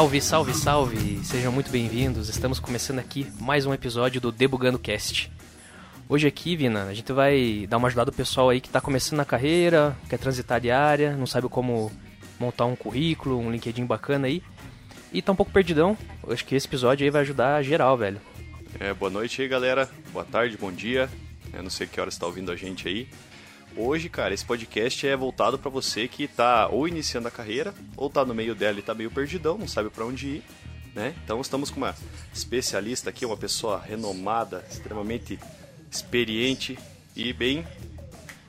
Salve, salve, salve! Sejam muito bem-vindos. Estamos começando aqui mais um episódio do Debugando Cast. Hoje aqui, Vina, a gente vai dar uma ajudada ao pessoal aí que está começando na carreira, quer transitar de área, não sabe como montar um currículo, um LinkedIn bacana aí. E tá um pouco perdidão. Eu acho que esse episódio aí vai ajudar geral, velho. É, boa noite aí, galera. Boa tarde, bom dia. Eu não sei que hora você tá ouvindo a gente aí. Hoje, cara, esse podcast é voltado para você que tá ou iniciando a carreira, ou tá no meio dela e tá meio perdidão, não sabe para onde ir, né? Então estamos com uma especialista aqui, uma pessoa renomada, extremamente experiente e bem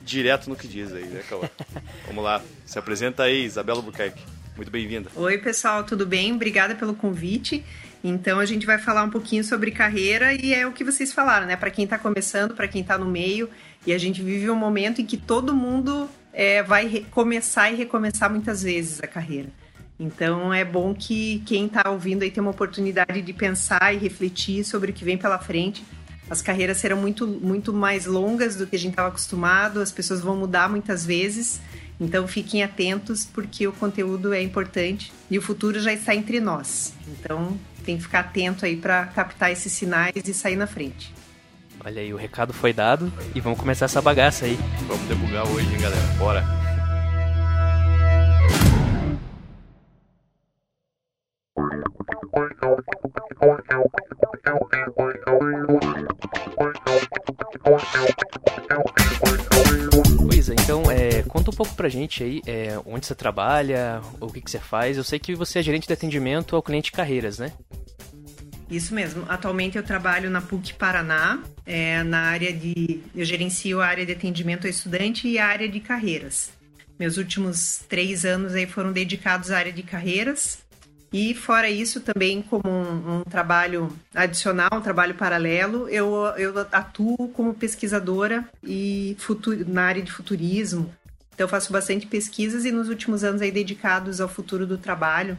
direto no que diz aí, né, Cauã? Vamos lá, se apresenta aí, Isabela Buquerque. Muito bem-vinda. Oi, pessoal, tudo bem? Obrigada pelo convite. Então a gente vai falar um pouquinho sobre carreira e é o que vocês falaram, né? Para quem está começando, para quem está no meio, e a gente vive um momento em que todo mundo é, vai começar e recomeçar muitas vezes a carreira. Então é bom que quem está ouvindo aí tenha uma oportunidade de pensar e refletir sobre o que vem pela frente. As carreiras serão muito, muito mais longas do que a gente estava acostumado, as pessoas vão mudar muitas vezes. Então fiquem atentos porque o conteúdo é importante e o futuro já está entre nós. Então tem que ficar atento aí para captar esses sinais e sair na frente. Olha aí, o recado foi dado e vamos começar essa bagaça aí. Vamos debugar hoje, hein, galera? Bora! Pois é, então é, conta um pouco pra gente aí é, onde você trabalha, o que, que você faz. Eu sei que você é gerente de atendimento ao cliente carreiras, né? Isso mesmo. Atualmente eu trabalho na PUC Paraná, é, na área de. Eu gerencio a área de atendimento ao estudante e a área de carreiras. Meus últimos três anos aí foram dedicados à área de carreiras. E fora isso, também como um, um trabalho adicional, um trabalho paralelo, eu, eu atuo como pesquisadora e futuro, na área de futurismo. Então faço bastante pesquisas e nos últimos anos aí dedicados ao futuro do trabalho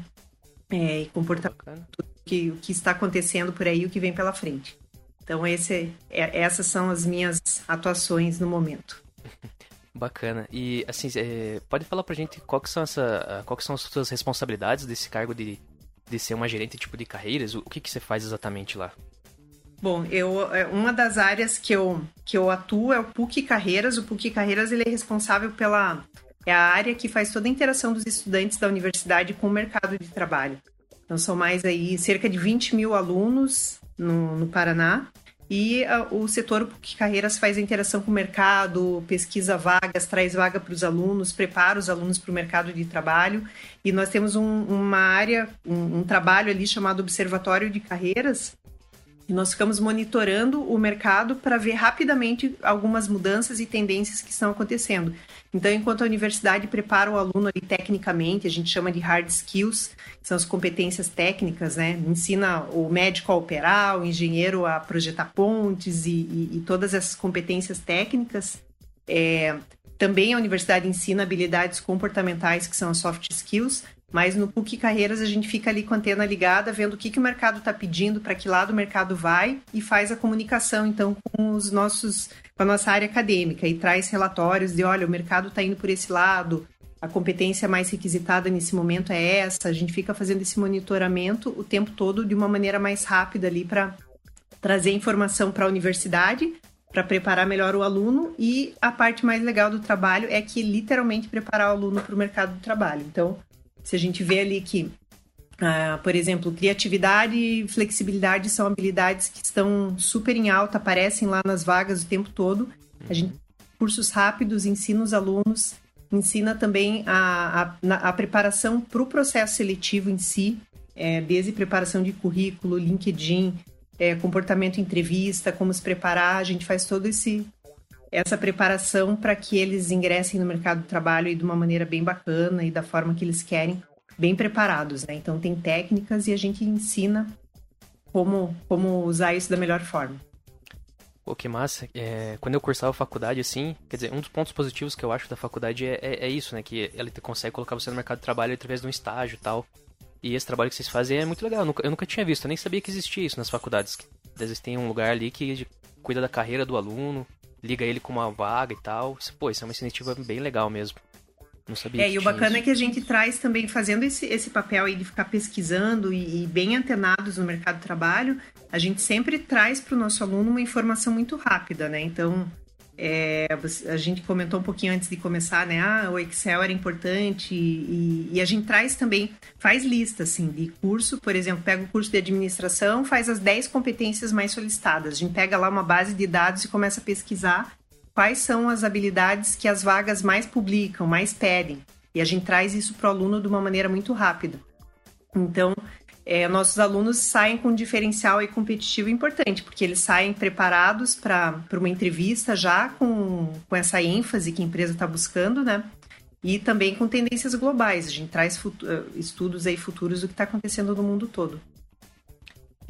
é, e comportamento que, o que está acontecendo por aí, o que vem pela frente. Então, esse, é, essas são as minhas atuações no momento. Bacana. E, assim, é, pode falar pra gente qual que são, essa, qual que são as suas responsabilidades desse cargo de, de ser uma gerente tipo de carreiras? O, o que, que você faz exatamente lá? Bom, eu, é, uma das áreas que eu, que eu atuo é o PUC Carreiras. O PUC Carreiras ele é responsável pela é a área que faz toda a interação dos estudantes da universidade com o mercado de trabalho. Então são mais aí cerca de 20 mil alunos no, no Paraná. E uh, o setor PUC Carreiras faz a interação com o mercado, pesquisa vagas, traz vaga para os alunos, prepara os alunos para o mercado de trabalho. E nós temos um, uma área, um, um trabalho ali chamado Observatório de Carreiras, nós ficamos monitorando o mercado para ver rapidamente algumas mudanças e tendências que estão acontecendo. Então, enquanto a universidade prepara o aluno ali tecnicamente, a gente chama de hard skills, que são as competências técnicas, né? Ensina o médico a operar, o engenheiro a projetar pontes e, e, e todas essas competências técnicas. É, também a universidade ensina habilidades comportamentais, que são as soft skills, mas no PUC Carreiras a gente fica ali com a antena ligada, vendo o que, que o mercado está pedindo, para que lado o mercado vai e faz a comunicação, então, com os nossos com a nossa área acadêmica e traz relatórios de, olha, o mercado está indo por esse lado, a competência mais requisitada nesse momento é essa. A gente fica fazendo esse monitoramento o tempo todo de uma maneira mais rápida ali para trazer informação para a universidade, para preparar melhor o aluno e a parte mais legal do trabalho é que literalmente preparar o aluno para o mercado do trabalho. Então, se a gente vê ali que Uh, por exemplo, criatividade e flexibilidade são habilidades que estão super em alta, aparecem lá nas vagas o tempo todo. A gente cursos rápidos, ensina os alunos, ensina também a, a, a preparação para o processo seletivo em si, é, desde preparação de currículo, LinkedIn, é, comportamento entrevista, como se preparar. A gente faz todo esse essa preparação para que eles ingressem no mercado do trabalho e de uma maneira bem bacana e da forma que eles querem bem preparados, né? Então tem técnicas e a gente ensina como, como usar isso da melhor forma. Pô, que massa. É, quando eu cursava faculdade, assim, quer dizer, um dos pontos positivos que eu acho da faculdade é, é, é isso, né? Que ela consegue colocar você no mercado de trabalho através de um estágio e tal. E esse trabalho que vocês fazem é muito legal. Eu nunca, eu nunca tinha visto, eu nem sabia que existia isso nas faculdades. Que, às vezes tem um lugar ali que cuida da carreira do aluno, liga ele com uma vaga e tal. Pô, isso é uma iniciativa bem legal mesmo. Não sabia. É, e o bacana isso. é que a gente traz também, fazendo esse, esse papel aí de ficar pesquisando e, e bem antenados no mercado de trabalho, a gente sempre traz para o nosso aluno uma informação muito rápida, né? Então, é, a gente comentou um pouquinho antes de começar, né? Ah, o Excel era importante e, e, a gente traz também, faz lista, assim, de curso, por exemplo, pega o curso de administração, faz as 10 competências mais solicitadas. A gente pega lá uma base de dados e começa a pesquisar quais são as habilidades que as vagas mais publicam, mais pedem. E a gente traz isso para o aluno de uma maneira muito rápida. Então, é, nossos alunos saem com um diferencial e competitivo importante, porque eles saem preparados para uma entrevista já com, com essa ênfase que a empresa está buscando, né? E também com tendências globais. A gente traz eh, estudos aí futuros do que está acontecendo no mundo todo.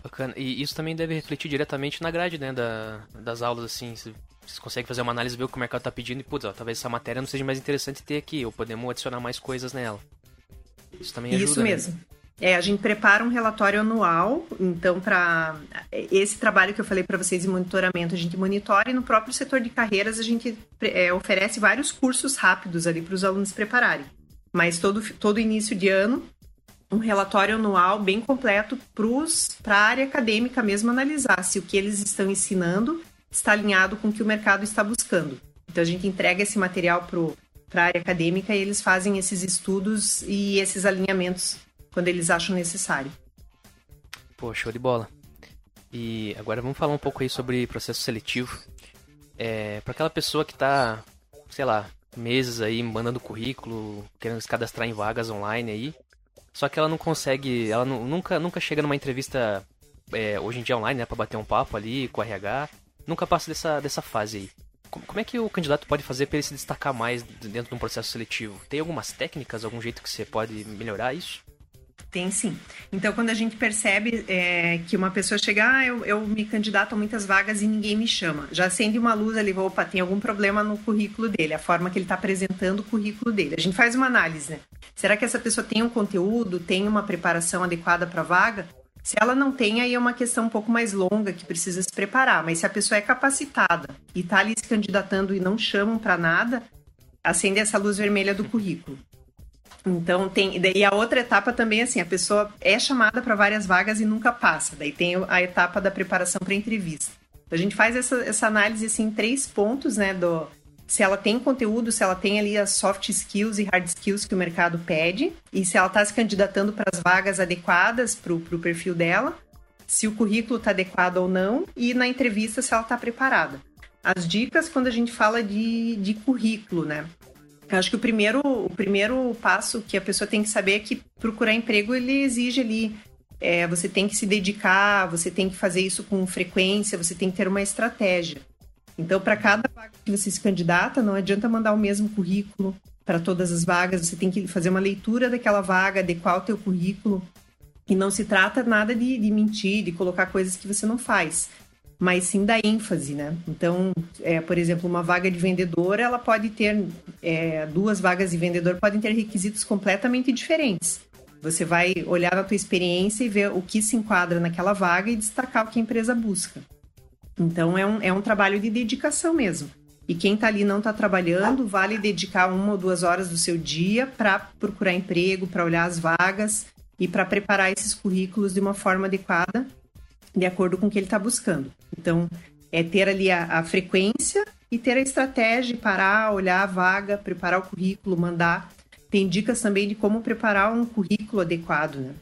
Bacana. E isso também deve refletir diretamente na grade, né, da, das aulas, assim. Vocês conseguem fazer uma análise, ver o que o mercado está pedindo e, putz, ó, talvez essa matéria não seja mais interessante ter aqui, ou podemos adicionar mais coisas nela. Isso também ajuda. Isso né? mesmo. Né? É, a gente prepara um relatório anual, então, para esse trabalho que eu falei para vocês de monitoramento, a gente monitora e no próprio setor de carreiras a gente é, oferece vários cursos rápidos ali para os alunos prepararem. Mas todo, todo início de ano, um relatório anual bem completo para a área acadêmica mesmo analisar se o que eles estão ensinando está alinhado com o que o mercado está buscando. Então, a gente entrega esse material para a área acadêmica e eles fazem esses estudos e esses alinhamentos quando eles acham necessário. Pô, show de bola. E agora vamos falar um pouco aí sobre processo seletivo. É, para aquela pessoa que está, sei lá, meses aí mandando currículo, querendo se cadastrar em vagas online aí, só que ela não consegue, ela nunca, nunca chega numa entrevista é, hoje em dia online, né, para bater um papo ali com o RH, nunca passa dessa, dessa fase aí. Como, como é que o candidato pode fazer para ele se destacar mais dentro de um processo seletivo? Tem algumas técnicas, algum jeito que você pode melhorar isso? Tem sim. Então, quando a gente percebe é, que uma pessoa chega, ah, eu, eu me candidato a muitas vagas e ninguém me chama, já acende uma luz ali, opa, tem algum problema no currículo dele, a forma que ele está apresentando o currículo dele. A gente faz uma análise, né? Será que essa pessoa tem um conteúdo, tem uma preparação adequada para a vaga? Se ela não tem, aí é uma questão um pouco mais longa que precisa se preparar. Mas se a pessoa é capacitada e está ali se candidatando e não chamam para nada, acende essa luz vermelha do currículo. Então tem. E a outra etapa também, assim, a pessoa é chamada para várias vagas e nunca passa. Daí tem a etapa da preparação para entrevista. A gente faz essa, essa análise assim, em três pontos, né? Do, se ela tem conteúdo, se ela tem ali as soft skills e hard skills que o mercado pede, e se ela está se candidatando para as vagas adequadas para o perfil dela, se o currículo está adequado ou não, e na entrevista se ela está preparada. As dicas quando a gente fala de, de currículo, né? Acho que o primeiro, o primeiro passo que a pessoa tem que saber é que procurar emprego ele exige ali. É, você tem que se dedicar, você tem que fazer isso com frequência, você tem que ter uma estratégia. Então, para cada vaga que você se candidata, não adianta mandar o mesmo currículo para todas as vagas, você tem que fazer uma leitura daquela vaga, adequar o teu currículo. E não se trata nada de, de mentir, de colocar coisas que você não faz mas sim da ênfase, né? Então, é, por exemplo, uma vaga de vendedor, ela pode ter é, duas vagas de vendedor podem ter requisitos completamente diferentes. Você vai olhar a tua experiência e ver o que se enquadra naquela vaga e destacar o que a empresa busca. Então, é um, é um trabalho de dedicação mesmo. E quem está ali não está trabalhando, vale dedicar uma ou duas horas do seu dia para procurar emprego, para olhar as vagas e para preparar esses currículos de uma forma adequada de acordo com o que ele está buscando. Então, é ter ali a, a, frequência e ter a estratégia parar, olhar a vaga, preparar o currículo, mandar. Tem dicas também de como preparar um currículo adequado, né?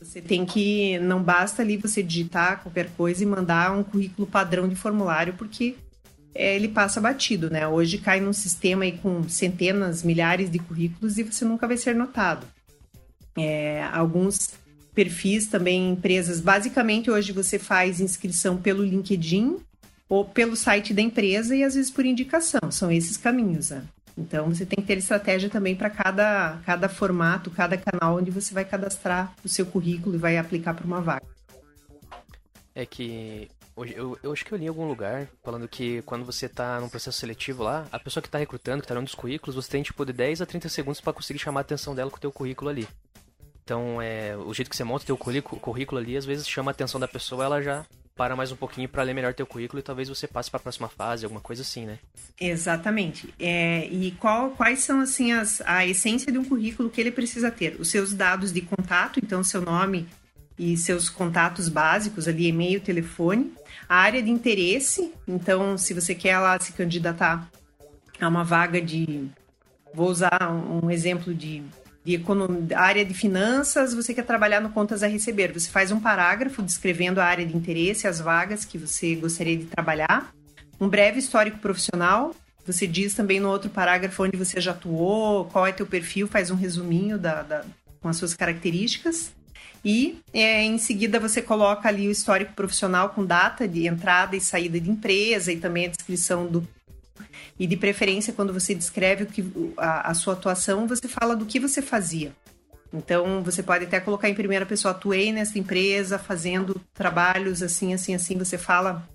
Você tem que. Não basta ali você digitar qualquer coisa e mandar um currículo padrão de formulário, porque é, ele passa batido, né? Hoje cai num sistema aí com centenas, milhares de currículos e você nunca vai ser notado. É, alguns perfis também empresas. Basicamente, hoje você faz inscrição pelo LinkedIn ou pelo site da empresa e às vezes por indicação. São esses caminhos. Né? Então, você tem que ter estratégia também para cada, cada formato, cada canal onde você vai cadastrar o seu currículo e vai aplicar para uma vaga. É que hoje eu, eu acho que eu li em algum lugar falando que quando você está num processo seletivo lá, a pessoa que está recrutando, que está dando os currículos, você tem tipo de 10 a 30 segundos para conseguir chamar a atenção dela com o teu currículo ali. Então, é, o jeito que você monta teu currículo, currículo ali, às vezes chama a atenção da pessoa, ela já para mais um pouquinho para ler melhor teu currículo e talvez você passe para a próxima fase, alguma coisa assim, né? Exatamente. É, e qual, quais são assim as, a essência de um currículo que ele precisa ter? Os seus dados de contato, então seu nome e seus contatos básicos ali, e-mail, telefone, a área de interesse, então se você quer lá se candidatar a uma vaga de, vou usar um exemplo de de área de finanças, você quer trabalhar no contas a receber. Você faz um parágrafo descrevendo a área de interesse, as vagas que você gostaria de trabalhar, um breve histórico profissional. Você diz também no outro parágrafo onde você já atuou, qual é teu perfil, faz um resuminho da, da com as suas características. E é, em seguida você coloca ali o histórico profissional com data de entrada e saída de empresa e também a descrição do e de preferência, quando você descreve o que, a, a sua atuação, você fala do que você fazia. Então, você pode até colocar em primeira pessoa, atuei nessa empresa fazendo trabalhos assim, assim, assim. Você fala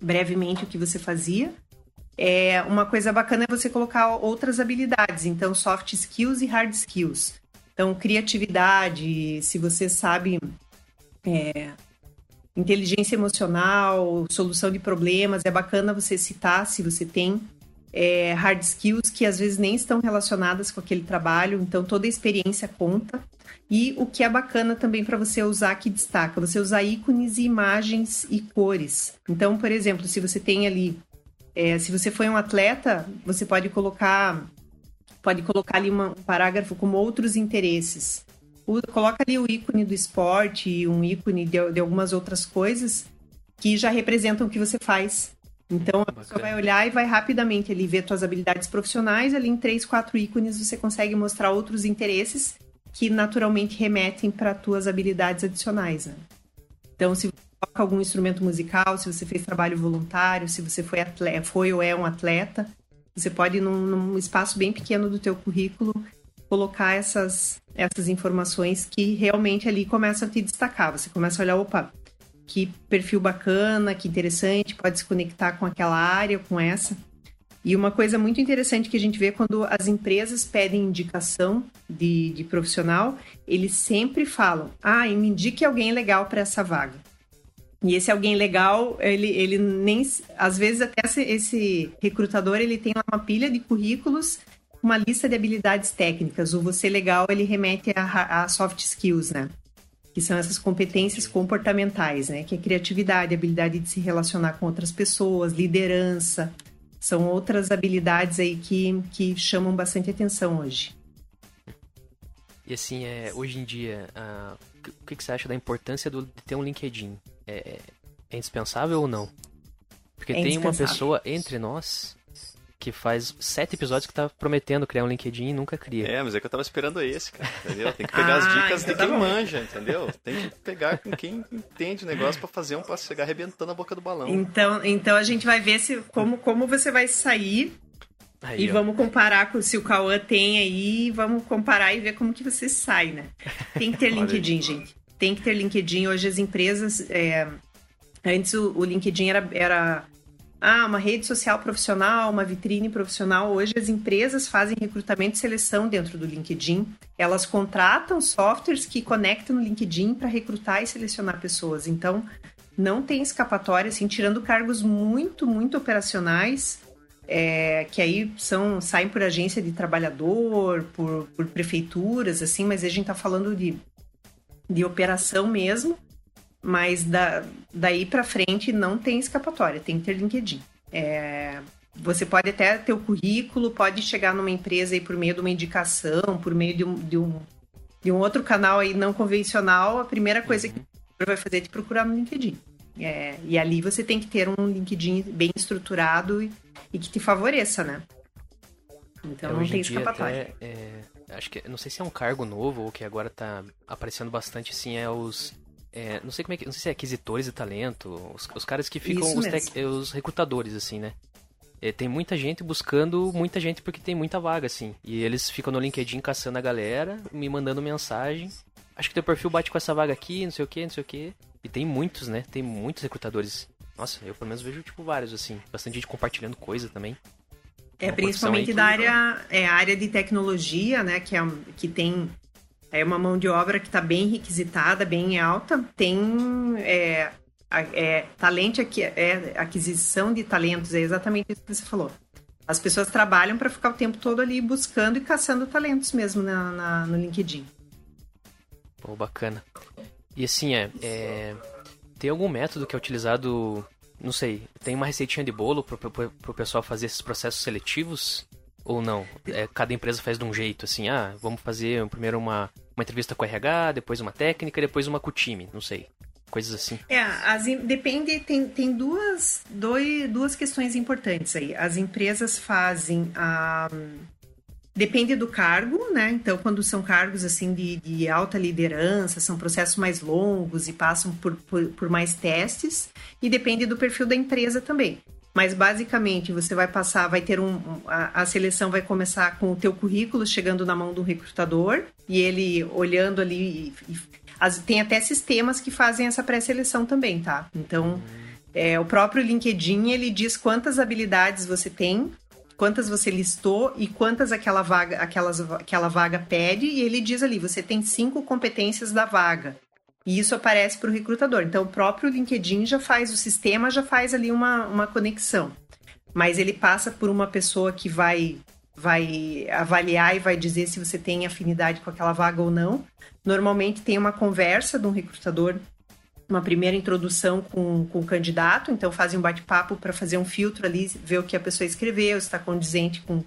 brevemente o que você fazia. É, uma coisa bacana é você colocar outras habilidades, então soft skills e hard skills. Então, criatividade, se você sabe é, inteligência emocional, solução de problemas, é bacana você citar se você tem é, hard skills que às vezes nem estão relacionadas com aquele trabalho, então toda a experiência conta. E o que é bacana também para você usar que destaca, você usar ícones e imagens e cores. Então, por exemplo, se você tem ali, é, se você foi um atleta, você pode colocar, pode colocar ali uma, um parágrafo como outros interesses. O, coloca ali o ícone do esporte, um ícone de, de algumas outras coisas que já representam o que você faz. Então a pessoa vai olhar e vai rapidamente ali ver suas habilidades profissionais, ali em três, quatro ícones você consegue mostrar outros interesses que naturalmente remetem para tuas habilidades adicionais. Né? Então, se você toca algum instrumento musical, se você fez trabalho voluntário, se você foi, atleta, foi ou é um atleta, você pode, num, num espaço bem pequeno do teu currículo, colocar essas, essas informações que realmente ali começam a te destacar. Você começa a olhar, opa, que perfil bacana, que interessante, pode se conectar com aquela área, com essa. E uma coisa muito interessante que a gente vê quando as empresas pedem indicação de, de profissional, eles sempre falam: ah, me indique alguém legal para essa vaga. E esse alguém legal, ele, ele nem. Às vezes, até esse, recrutador ele tem uma pilha de currículos, uma lista de habilidades técnicas. O você legal, ele remete a, a soft skills, né? Que são essas competências comportamentais, né? Que é criatividade, habilidade de se relacionar com outras pessoas, liderança. São outras habilidades aí que, que chamam bastante atenção hoje. E assim, é, hoje em dia, uh, o que, que, você acha da importância do, de ter um LinkedIn? É, é indispensável ou não? Porque é tem uma pessoa entre nós que faz sete episódios que tá prometendo criar um LinkedIn e nunca cria. É, mas é que eu tava esperando esse, cara, entendeu? Tem que pegar ah, as dicas de então quem tá manja, entendeu? Tem que pegar com quem entende o negócio para fazer um, pra chegar arrebentando a boca do balão. Então, então a gente vai ver se como, como você vai sair Aí, e ó. vamos comparar com se o Cauã tem aí, vamos comparar e ver como que você sai, né? Tem que ter LinkedIn, gente. Tem que ter LinkedIn. Hoje as empresas. É... Antes o, o LinkedIn era, era ah, uma rede social profissional, uma vitrine profissional. Hoje as empresas fazem recrutamento e seleção dentro do LinkedIn. Elas contratam softwares que conectam no LinkedIn para recrutar e selecionar pessoas. Então, não tem escapatória, assim, tirando cargos muito, muito operacionais, é, que aí são saem por agência de trabalhador, por, por prefeituras, assim, mas a gente está falando de, de operação mesmo mas da, daí para frente não tem escapatória, tem que ter LinkedIn. É, você pode até ter o currículo, pode chegar numa empresa aí por meio de uma indicação, por meio de um, de um, de um outro canal aí não convencional. A primeira coisa que você vai fazer é te procurar no LinkedIn. É, e ali você tem que ter um LinkedIn bem estruturado e, e que te favoreça, né? Então é, não tem escapatória. Até, é, acho que não sei se é um cargo novo ou que agora tá aparecendo bastante assim, é os é, não sei como é que. Não sei se é aquisitores de talento. Os, os caras que ficam. Os, tec, os, recrutadores, assim, né? É, tem muita gente buscando muita gente porque tem muita vaga, assim. E eles ficam no LinkedIn caçando a galera, me mandando mensagem. Acho que teu perfil bate com essa vaga aqui, não sei o que, não sei o que. E tem muitos, né? Tem muitos recrutadores. Nossa, eu pelo menos vejo, tipo, vários, assim. Bastante gente compartilhando coisa também. É, principalmente da área, é, área de tecnologia, né? Que, é, que tem é uma mão de obra que está bem requisitada, bem alta. Tem é, é, talento aqui é aquisição de talentos, é exatamente isso que você falou. As pessoas trabalham para ficar o tempo todo ali buscando e caçando talentos mesmo na, na no LinkedIn. Pô, bacana. E assim, é, é, tem algum método que é utilizado, não sei, tem uma receitinha de bolo para o pessoal fazer esses processos seletivos? Ou não? É, cada empresa faz de um jeito, assim, ah, vamos fazer primeiro uma, uma entrevista com o RH, depois uma técnica, depois uma com o time, não sei. Coisas assim. É, as, depende, tem, tem duas, dois, duas questões importantes aí. As empresas fazem a. Depende do cargo, né? Então, quando são cargos assim de, de alta liderança, são processos mais longos e passam por, por, por mais testes, e depende do perfil da empresa também. Mas basicamente você vai passar, vai ter um. A, a, seleção vai começar com o teu currículo chegando na mão do recrutador e ele olhando ali. E, e, as, tem até sistemas que fazem essa pré-seleção também, tá? Então, é, o próprio LinkedIn ele diz quantas habilidades você tem, quantas você listou e quantas aquela vaga, aquelas, aquela vaga pede, e ele diz ali, você tem cinco competências da vaga. E isso aparece para o recrutador. Então, o próprio LinkedIn já faz, o sistema já faz ali uma, uma conexão. Mas ele passa por uma pessoa que vai, vai avaliar e vai dizer se você tem afinidade com aquela vaga ou não. Normalmente tem uma conversa de um recrutador, uma primeira introdução com, com o candidato, então fazem um bate-papo para fazer um filtro ali, ver o que a pessoa escreveu, se está condizente com,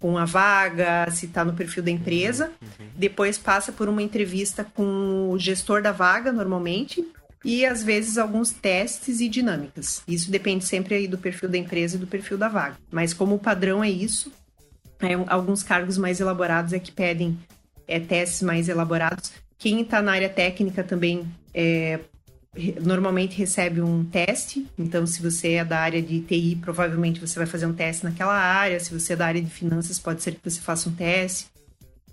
com a vaga, se está no perfil da empresa. Uhum. Depois passa por uma entrevista com o gestor da vaga, normalmente, e às vezes alguns testes e dinâmicas. Isso depende sempre aí do perfil da empresa e do perfil da vaga. Mas como o padrão é isso, é, alguns cargos mais elaborados é que pedem é, testes mais elaborados. Quem está na área técnica também é, normalmente recebe um teste. Então, se você é da área de TI, provavelmente você vai fazer um teste naquela área. Se você é da área de finanças, pode ser que você faça um teste.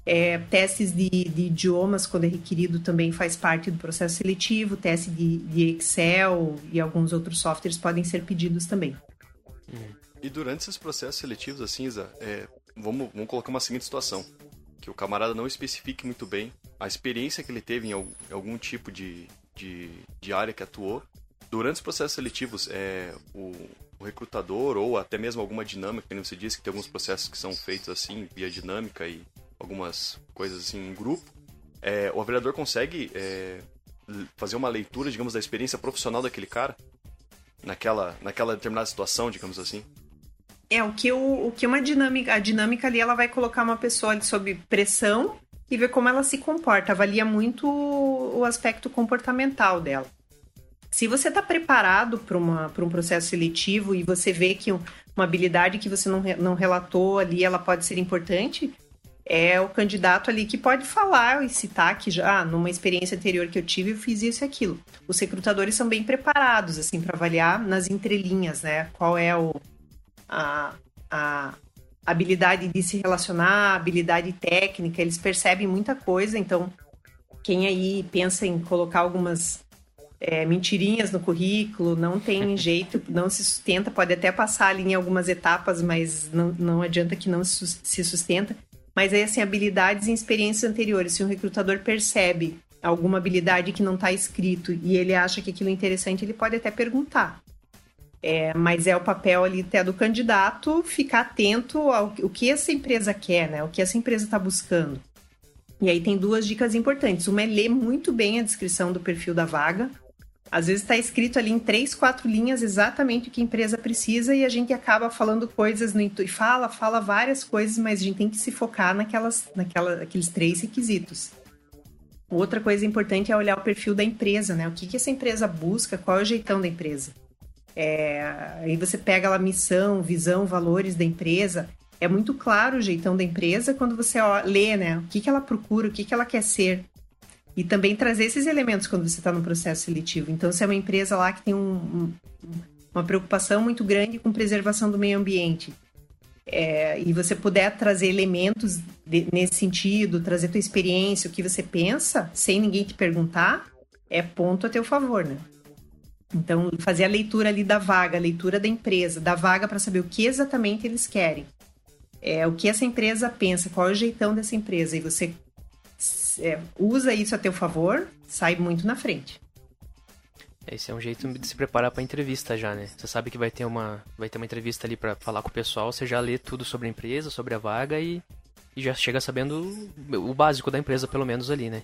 É, testes de, de, idiomas, quando é requerido, também faz parte do processo seletivo. Teste de, de Excel e alguns outros softwares podem ser pedidos também. E durante esses processos seletivos, assim, Isa, é, vamos, vamos colocar uma seguinte situação. Que o camarada não especifique muito bem a experiência que ele teve em algum tipo de, de, de área que atuou. Durante os processos seletivos, é, o, o recrutador ou até mesmo alguma dinâmica, como você disse, que tem alguns processos que são feitos assim, via dinâmica e algumas coisas assim em grupo, é, o avaliador consegue é, fazer uma leitura, digamos, da experiência profissional daquele cara naquela, naquela determinada situação, digamos assim. É, o que, o, o que uma dinâmica, a dinâmica ali, ela vai colocar uma pessoa sob pressão e ver como ela se comporta. Avalia muito o aspecto comportamental dela. Se você está preparado para um processo seletivo e você vê que uma habilidade que você não, não relatou ali, ela pode ser importante, é o candidato ali que pode falar e citar que já, ah, numa experiência anterior que eu tive, eu fiz isso e aquilo. Os recrutadores são bem preparados, assim, para avaliar nas entrelinhas, né? Qual é o, a, a, habilidade de se relacionar, habilidade técnica, eles percebem muita coisa, então quem aí pensa em colocar algumas é, mentirinhas no currículo, não tem jeito, não se sustenta, pode até passar ali em algumas etapas, mas não, não adianta que não se sustenta. Mas aí, assim, habilidades e experiências anteriores, se um recrutador percebe alguma habilidade que não está escrito e ele acha que aquilo é interessante, ele pode até perguntar. É, mas é o papel ali até do candidato ficar atento ao o que essa empresa quer, né? O que essa empresa está buscando. E aí tem duas dicas importantes. Uma é ler muito bem a descrição do perfil da vaga. Às vezes está escrito ali em três, quatro linhas exatamente o que a empresa precisa e a gente acaba falando coisas no e fala, fala várias coisas, mas a gente tem que se focar naquelas, naquela, naqueles três requisitos. Outra coisa importante é olhar o perfil da empresa, né? O que, que essa empresa busca, qual é o jeitão da empresa. É, aí você pega lá missão, visão, valores da empresa. É muito claro o jeitão da empresa quando você ó, lê, né? O que, que ela procura, o que, que ela quer ser. E também trazer esses elementos quando você está no processo seletivo. Então, se é uma empresa lá que tem um, um, uma preocupação muito grande com preservação do meio ambiente, é, e você puder trazer elementos de, nesse sentido, trazer tua experiência, o que você pensa, sem ninguém te perguntar, é ponto a teu favor, né? Então, fazer a leitura ali da vaga, a leitura da empresa, da vaga para saber o que exatamente eles querem. É, o que essa empresa pensa, qual é o jeitão dessa empresa. E você é, usa isso a teu favor, sai muito na frente. Esse é um jeito de se preparar para entrevista já, né? Você sabe que vai ter uma, vai ter uma entrevista ali para falar com o pessoal, você já lê tudo sobre a empresa, sobre a vaga e, e já chega sabendo o básico da empresa, pelo menos ali, né?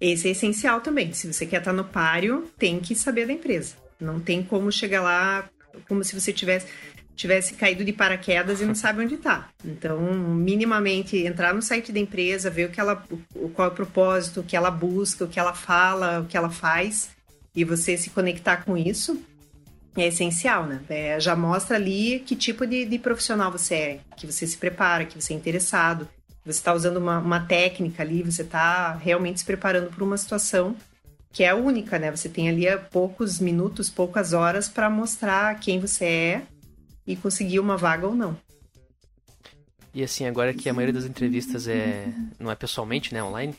Esse é essencial também. Se você quer estar no páreo, tem que saber da empresa. Não tem como chegar lá como se você tivesse tivesse caído de paraquedas e não sabe onde está. Então, minimamente entrar no site da empresa, ver o que ela, qual é o propósito, o que ela busca, o que ela fala, o que ela faz, e você se conectar com isso é essencial, né? É, já mostra ali que tipo de, de, profissional você é, que você se prepara, que você é interessado, você está usando uma, uma técnica ali, você está realmente se preparando para uma situação que é única, né? Você tem ali poucos minutos, poucas horas para mostrar quem você é e conseguir uma vaga ou não. E assim, agora que a maioria das entrevistas é não é pessoalmente, né, online,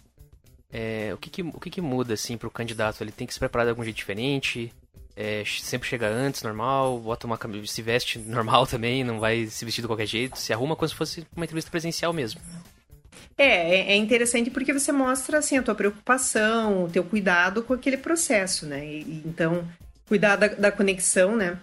é, o que que, o que que muda assim para o candidato? Ele tem que se preparar de algum jeito diferente? É, sempre chega antes, normal, bota uma se veste normal também, não vai se vestir de qualquer jeito, se arruma como se fosse uma entrevista presencial mesmo. É, é, é interessante porque você mostra assim a tua preocupação, o teu cuidado com aquele processo, né? E, então, cuidar da, da conexão, né?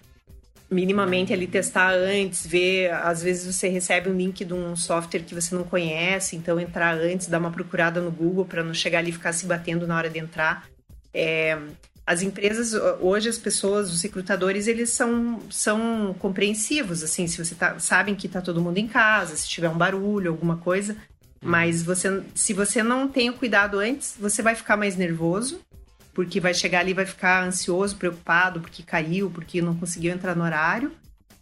minimamente ali testar antes, ver, às vezes você recebe um link de um software que você não conhece, então entrar antes, dar uma procurada no Google para não chegar ali e ficar se batendo na hora de entrar. É, as empresas, hoje as pessoas, os recrutadores, eles são, são compreensivos, assim, se você tá, sabem que está todo mundo em casa, se tiver um barulho, alguma coisa, mas você, se você não tem o cuidado antes, você vai ficar mais nervoso, porque vai chegar ali vai ficar ansioso, preocupado, porque caiu, porque não conseguiu entrar no horário.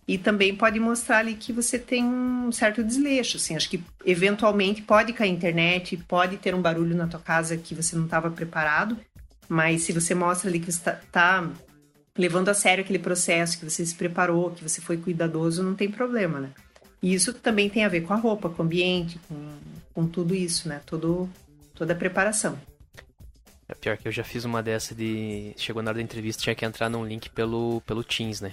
E também pode mostrar ali que você tem um certo desleixo, assim, acho que eventualmente pode cair internet, pode ter um barulho na tua casa que você não estava preparado, mas se você mostra ali que você está tá levando a sério aquele processo, que você se preparou, que você foi cuidadoso, não tem problema, né? E isso também tem a ver com a roupa, com o ambiente, com, com tudo isso, né? Todo, toda a preparação. É pior que eu já fiz uma dessa de. Chegou na hora da entrevista, tinha que entrar num link pelo, pelo Teams, né?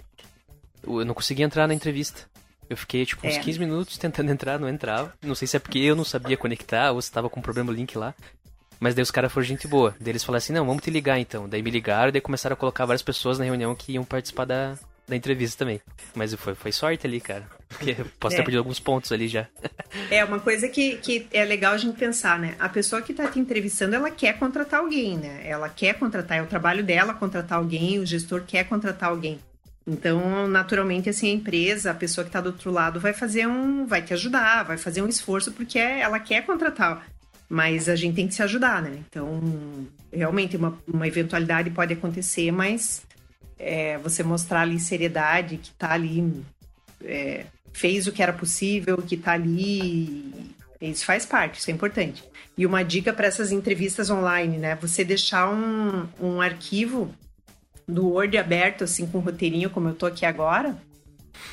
Eu não conseguia entrar na entrevista. Eu fiquei, tipo, uns é. 15 minutos tentando entrar, não entrava. Não sei se é porque eu não sabia conectar ou se tava com problema o link lá. Mas daí os caras foram gente boa. Daí eles falaram assim, não, vamos te ligar então. Daí me ligaram, daí começaram a colocar várias pessoas na reunião que iam participar da, da entrevista também. Mas foi, foi sorte ali, cara. Porque posso é. ter perdido alguns pontos ali já. É, uma coisa que, que é legal a gente pensar, né? A pessoa que tá te entrevistando, ela quer contratar alguém, né? Ela quer contratar, é o trabalho dela contratar alguém, o gestor quer contratar alguém. Então, naturalmente, assim, a empresa, a pessoa que está do outro lado vai fazer um. vai te ajudar, vai fazer um esforço porque ela quer contratar. Mas a gente tem que se ajudar, né? Então, realmente, uma, uma eventualidade pode acontecer, mas é, você mostrar ali seriedade, que tá ali, é, fez o que era possível, que tá ali. Isso faz parte, isso é importante. E uma dica para essas entrevistas online, né? Você deixar um, um arquivo do Word aberto, assim, com roteirinho, como eu tô aqui agora.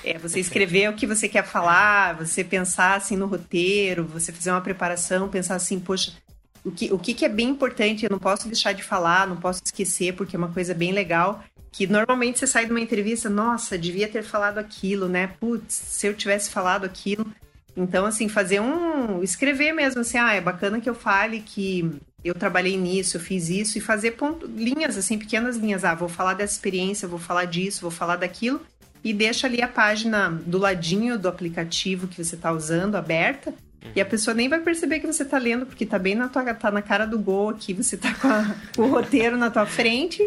É você escrever o que você quer falar, você pensar assim no roteiro, você fazer uma preparação, pensar assim, poxa, o que, o que, que é bem importante, eu não posso deixar de falar, não posso esquecer, porque é uma coisa bem legal que normalmente você sai de uma entrevista, nossa, devia ter falado aquilo, né? Putz, se eu tivesse falado aquilo. Então, assim, fazer um. escrever mesmo, assim, ah, é bacana que eu fale que eu trabalhei nisso, eu fiz isso, e fazer ponto, linhas, assim, pequenas linhas. Ah, vou falar dessa experiência, vou falar disso, vou falar daquilo. E deixa ali a página do ladinho do aplicativo que você está usando, aberta. E a pessoa nem vai perceber que você está lendo, porque está bem na tua, tá na cara do gol aqui, você está com, com, o roteiro na tua frente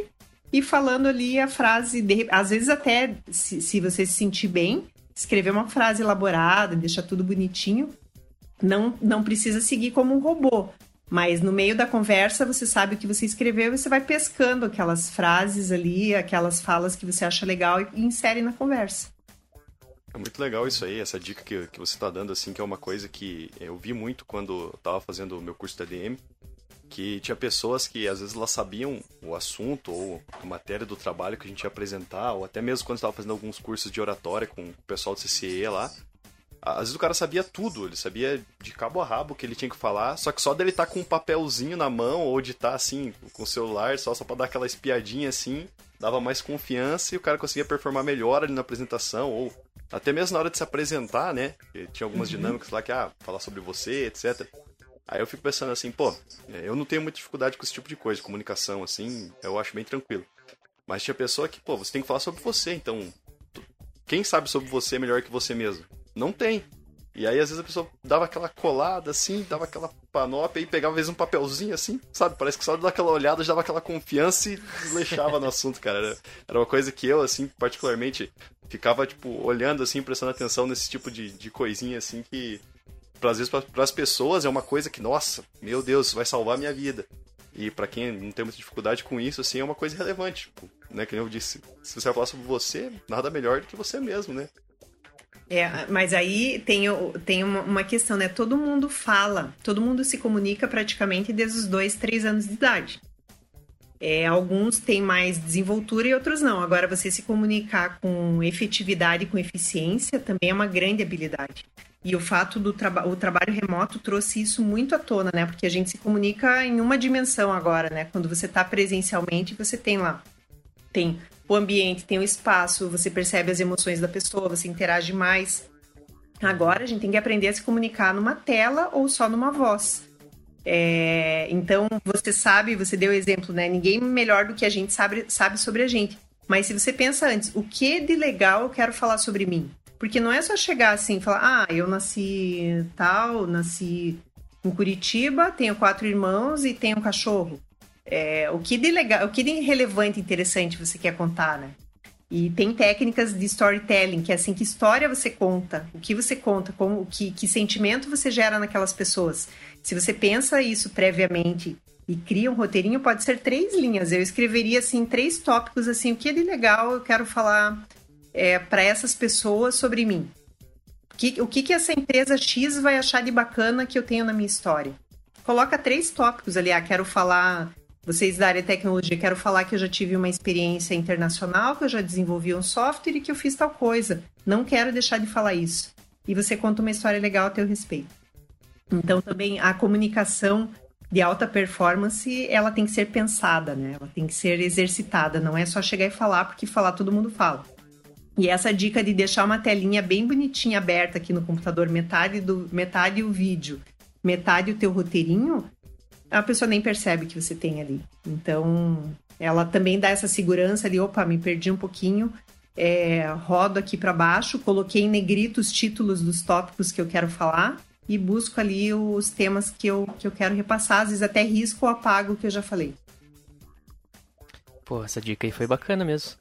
e falando ali a frase, de, às vezes até se, se você se sentir bem, escrever uma frase elaborada, deixar tudo bonitinho. Não, não precisa seguir como um robô, mas no meio da conversa você sabe o que você escreveu e você vai pescando aquelas frases ali, aquelas falas que você acha legal e, insere na conversa. É muito legal isso aí, essa dica que, que você está dando, assim, que é uma coisa que eu vi muito quando estava fazendo o meu curso ADM, que tinha pessoas que às vezes elas sabiam o assunto ou a matéria do trabalho que a gente ia apresentar, ou até mesmo quando estava fazendo alguns cursos de oratória com o pessoal do CCE lá. Às vezes o cara sabia tudo, ele sabia de cabo a rabo o que ele tinha que falar, só que só dele estar tá com um papelzinho na mão ou de estar tá, assim com o celular, só, só pra dar aquela espiadinha assim, dava mais confiança e o cara conseguia performar melhor ali na apresentação, ou até mesmo na hora de se apresentar, né? Tinha algumas uhum. dinâmicas lá que, ah, falar sobre você, etc. Aí eu fico pensando assim, pô, é, eu não tenho muita dificuldade com esse tipo de coisa, comunicação, assim, eu acho bem tranquilo. Mas tinha pessoa que, pô, você tem que falar sobre você, então. Quem sabe sobre você melhor que você mesmo? Não tem. E aí, às vezes, a pessoa dava aquela colada, assim, dava aquela panóplia e pegava, às vezes, um papelzinho, assim, sabe? Parece que só dava aquela olhada, já dava aquela confiança e desleixava no assunto, cara. Era, era, uma coisa que eu, assim, particularmente, ficava, tipo, olhando, assim, prestando atenção nesse tipo de, de coisinha, assim, que, pra, às vezes, para as pessoas é uma coisa que, nossa, meu Deus, vai salvar a minha vida. E para quem não tem muita dificuldade com isso, assim, é uma coisa relevante, tipo, né? Que eu disse, se você falar sobre você, nada melhor do que você mesmo, né? É, mas aí tem, tem uma questão, né? Todo mundo fala, todo mundo se comunica praticamente desde os dois, três anos de idade. É, alguns têm mais desenvoltura e outros não. Agora, você se comunicar com efetividade, com eficiência, também é uma grande habilidade. E o fato do traba o trabalho remoto trouxe isso muito à tona, né? Porque a gente se comunica em uma dimensão agora, né? Quando você está presencialmente, você tem lá, tem o ambiente, tem o espaço, você percebe as emoções da pessoa, você interage mais. Agora a gente tem que aprender a se comunicar numa tela ou só numa voz. É, então, você sabe, você deu exemplo, né? Ninguém melhor do que a gente sabe, sabe sobre a gente. Mas se você pensa antes, o que de legal eu quero falar sobre mim? Porque não é só chegar assim e falar, ah, eu nasci tal, nasci em Curitiba, tenho quatro irmãos e tenho um cachorro. É, o que de legal, o que de relevante interessante você quer contar, né? E tem técnicas de storytelling, que é assim, que história você conta, o que você conta, como que, que sentimento você gera naquelas pessoas. Se você pensa isso previamente e cria um roteirinho, pode ser três linhas. Eu escreveria assim três tópicos assim, o que de legal eu quero falar é, para essas pessoas sobre mim? O que, o que, que essa empresa X vai achar de bacana que eu tenho na minha história? Coloca três tópicos ali. Ah, quero falar, vocês da área de tecnologia, quero falar que eu já tive uma experiência internacional, que eu já desenvolvi um software e que eu fiz tal coisa. Não quero deixar de falar isso. E você conta uma história legal a teu respeito. Então, também a comunicação de alta performance, ela tem que ser pensada, né? Ela tem que ser exercitada. Não é só chegar e falar, porque falar todo mundo fala. E essa dica de deixar uma telinha bem bonitinha aberta aqui no computador, metade do metade o vídeo, metade o teu roteirinho, a pessoa nem percebe que você tem ali. Então, ela também dá essa segurança ali, opa, me perdi um pouquinho, é, rodo aqui para baixo, coloquei em negrito os títulos dos tópicos que eu quero falar e busco ali os temas que eu, que eu quero repassar, às vezes até risco ou apago o que eu já falei. Pô, essa dica aí foi bacana mesmo.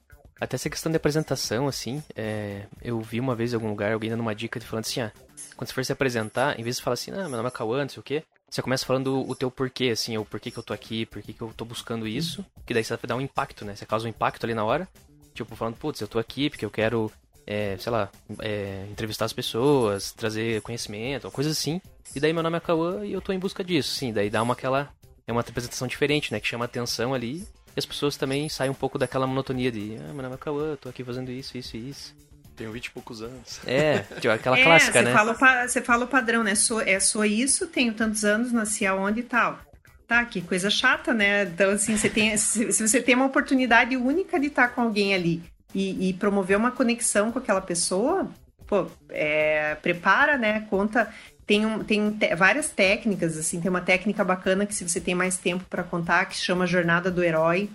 Até essa questão de apresentação, assim, é, eu vi uma vez em algum lugar alguém dando uma dica de falando assim, ah, quando você for se apresentar, em vez de falar assim, ah, meu nome é Cauã, não sei o quê, você começa falando o teu porquê, assim, o porquê que eu tô aqui, porquê que eu tô buscando isso, que daí você dar um impacto, né? Você causa um impacto ali na hora, tipo, falando, putz, eu tô aqui porque eu quero, é, sei lá, é, entrevistar as pessoas, trazer conhecimento, coisas assim. E daí meu nome é Cauã e eu tô em busca disso, sim. Daí dá uma aquela. É uma apresentação diferente, né? Que chama atenção ali e as pessoas também saem um pouco daquela monotonia de, ah, meu nome é Cauã, tô aqui fazendo isso, isso e isso. Tenho 20 e poucos anos. É, tipo, aquela é, clássica, você né? Fala, você fala o padrão, né? Sou, é, sou isso, tenho tantos anos, nasci aonde e tal. Tá, que coisa chata, né? Então, assim, você tem, se, se você tem uma oportunidade única de estar com alguém ali e, e promover uma conexão com aquela pessoa, pô, é, prepara, né? Conta tem, um, tem te, várias técnicas, assim, tem uma técnica bacana que se você tem mais tempo para contar, que se chama Jornada do Herói.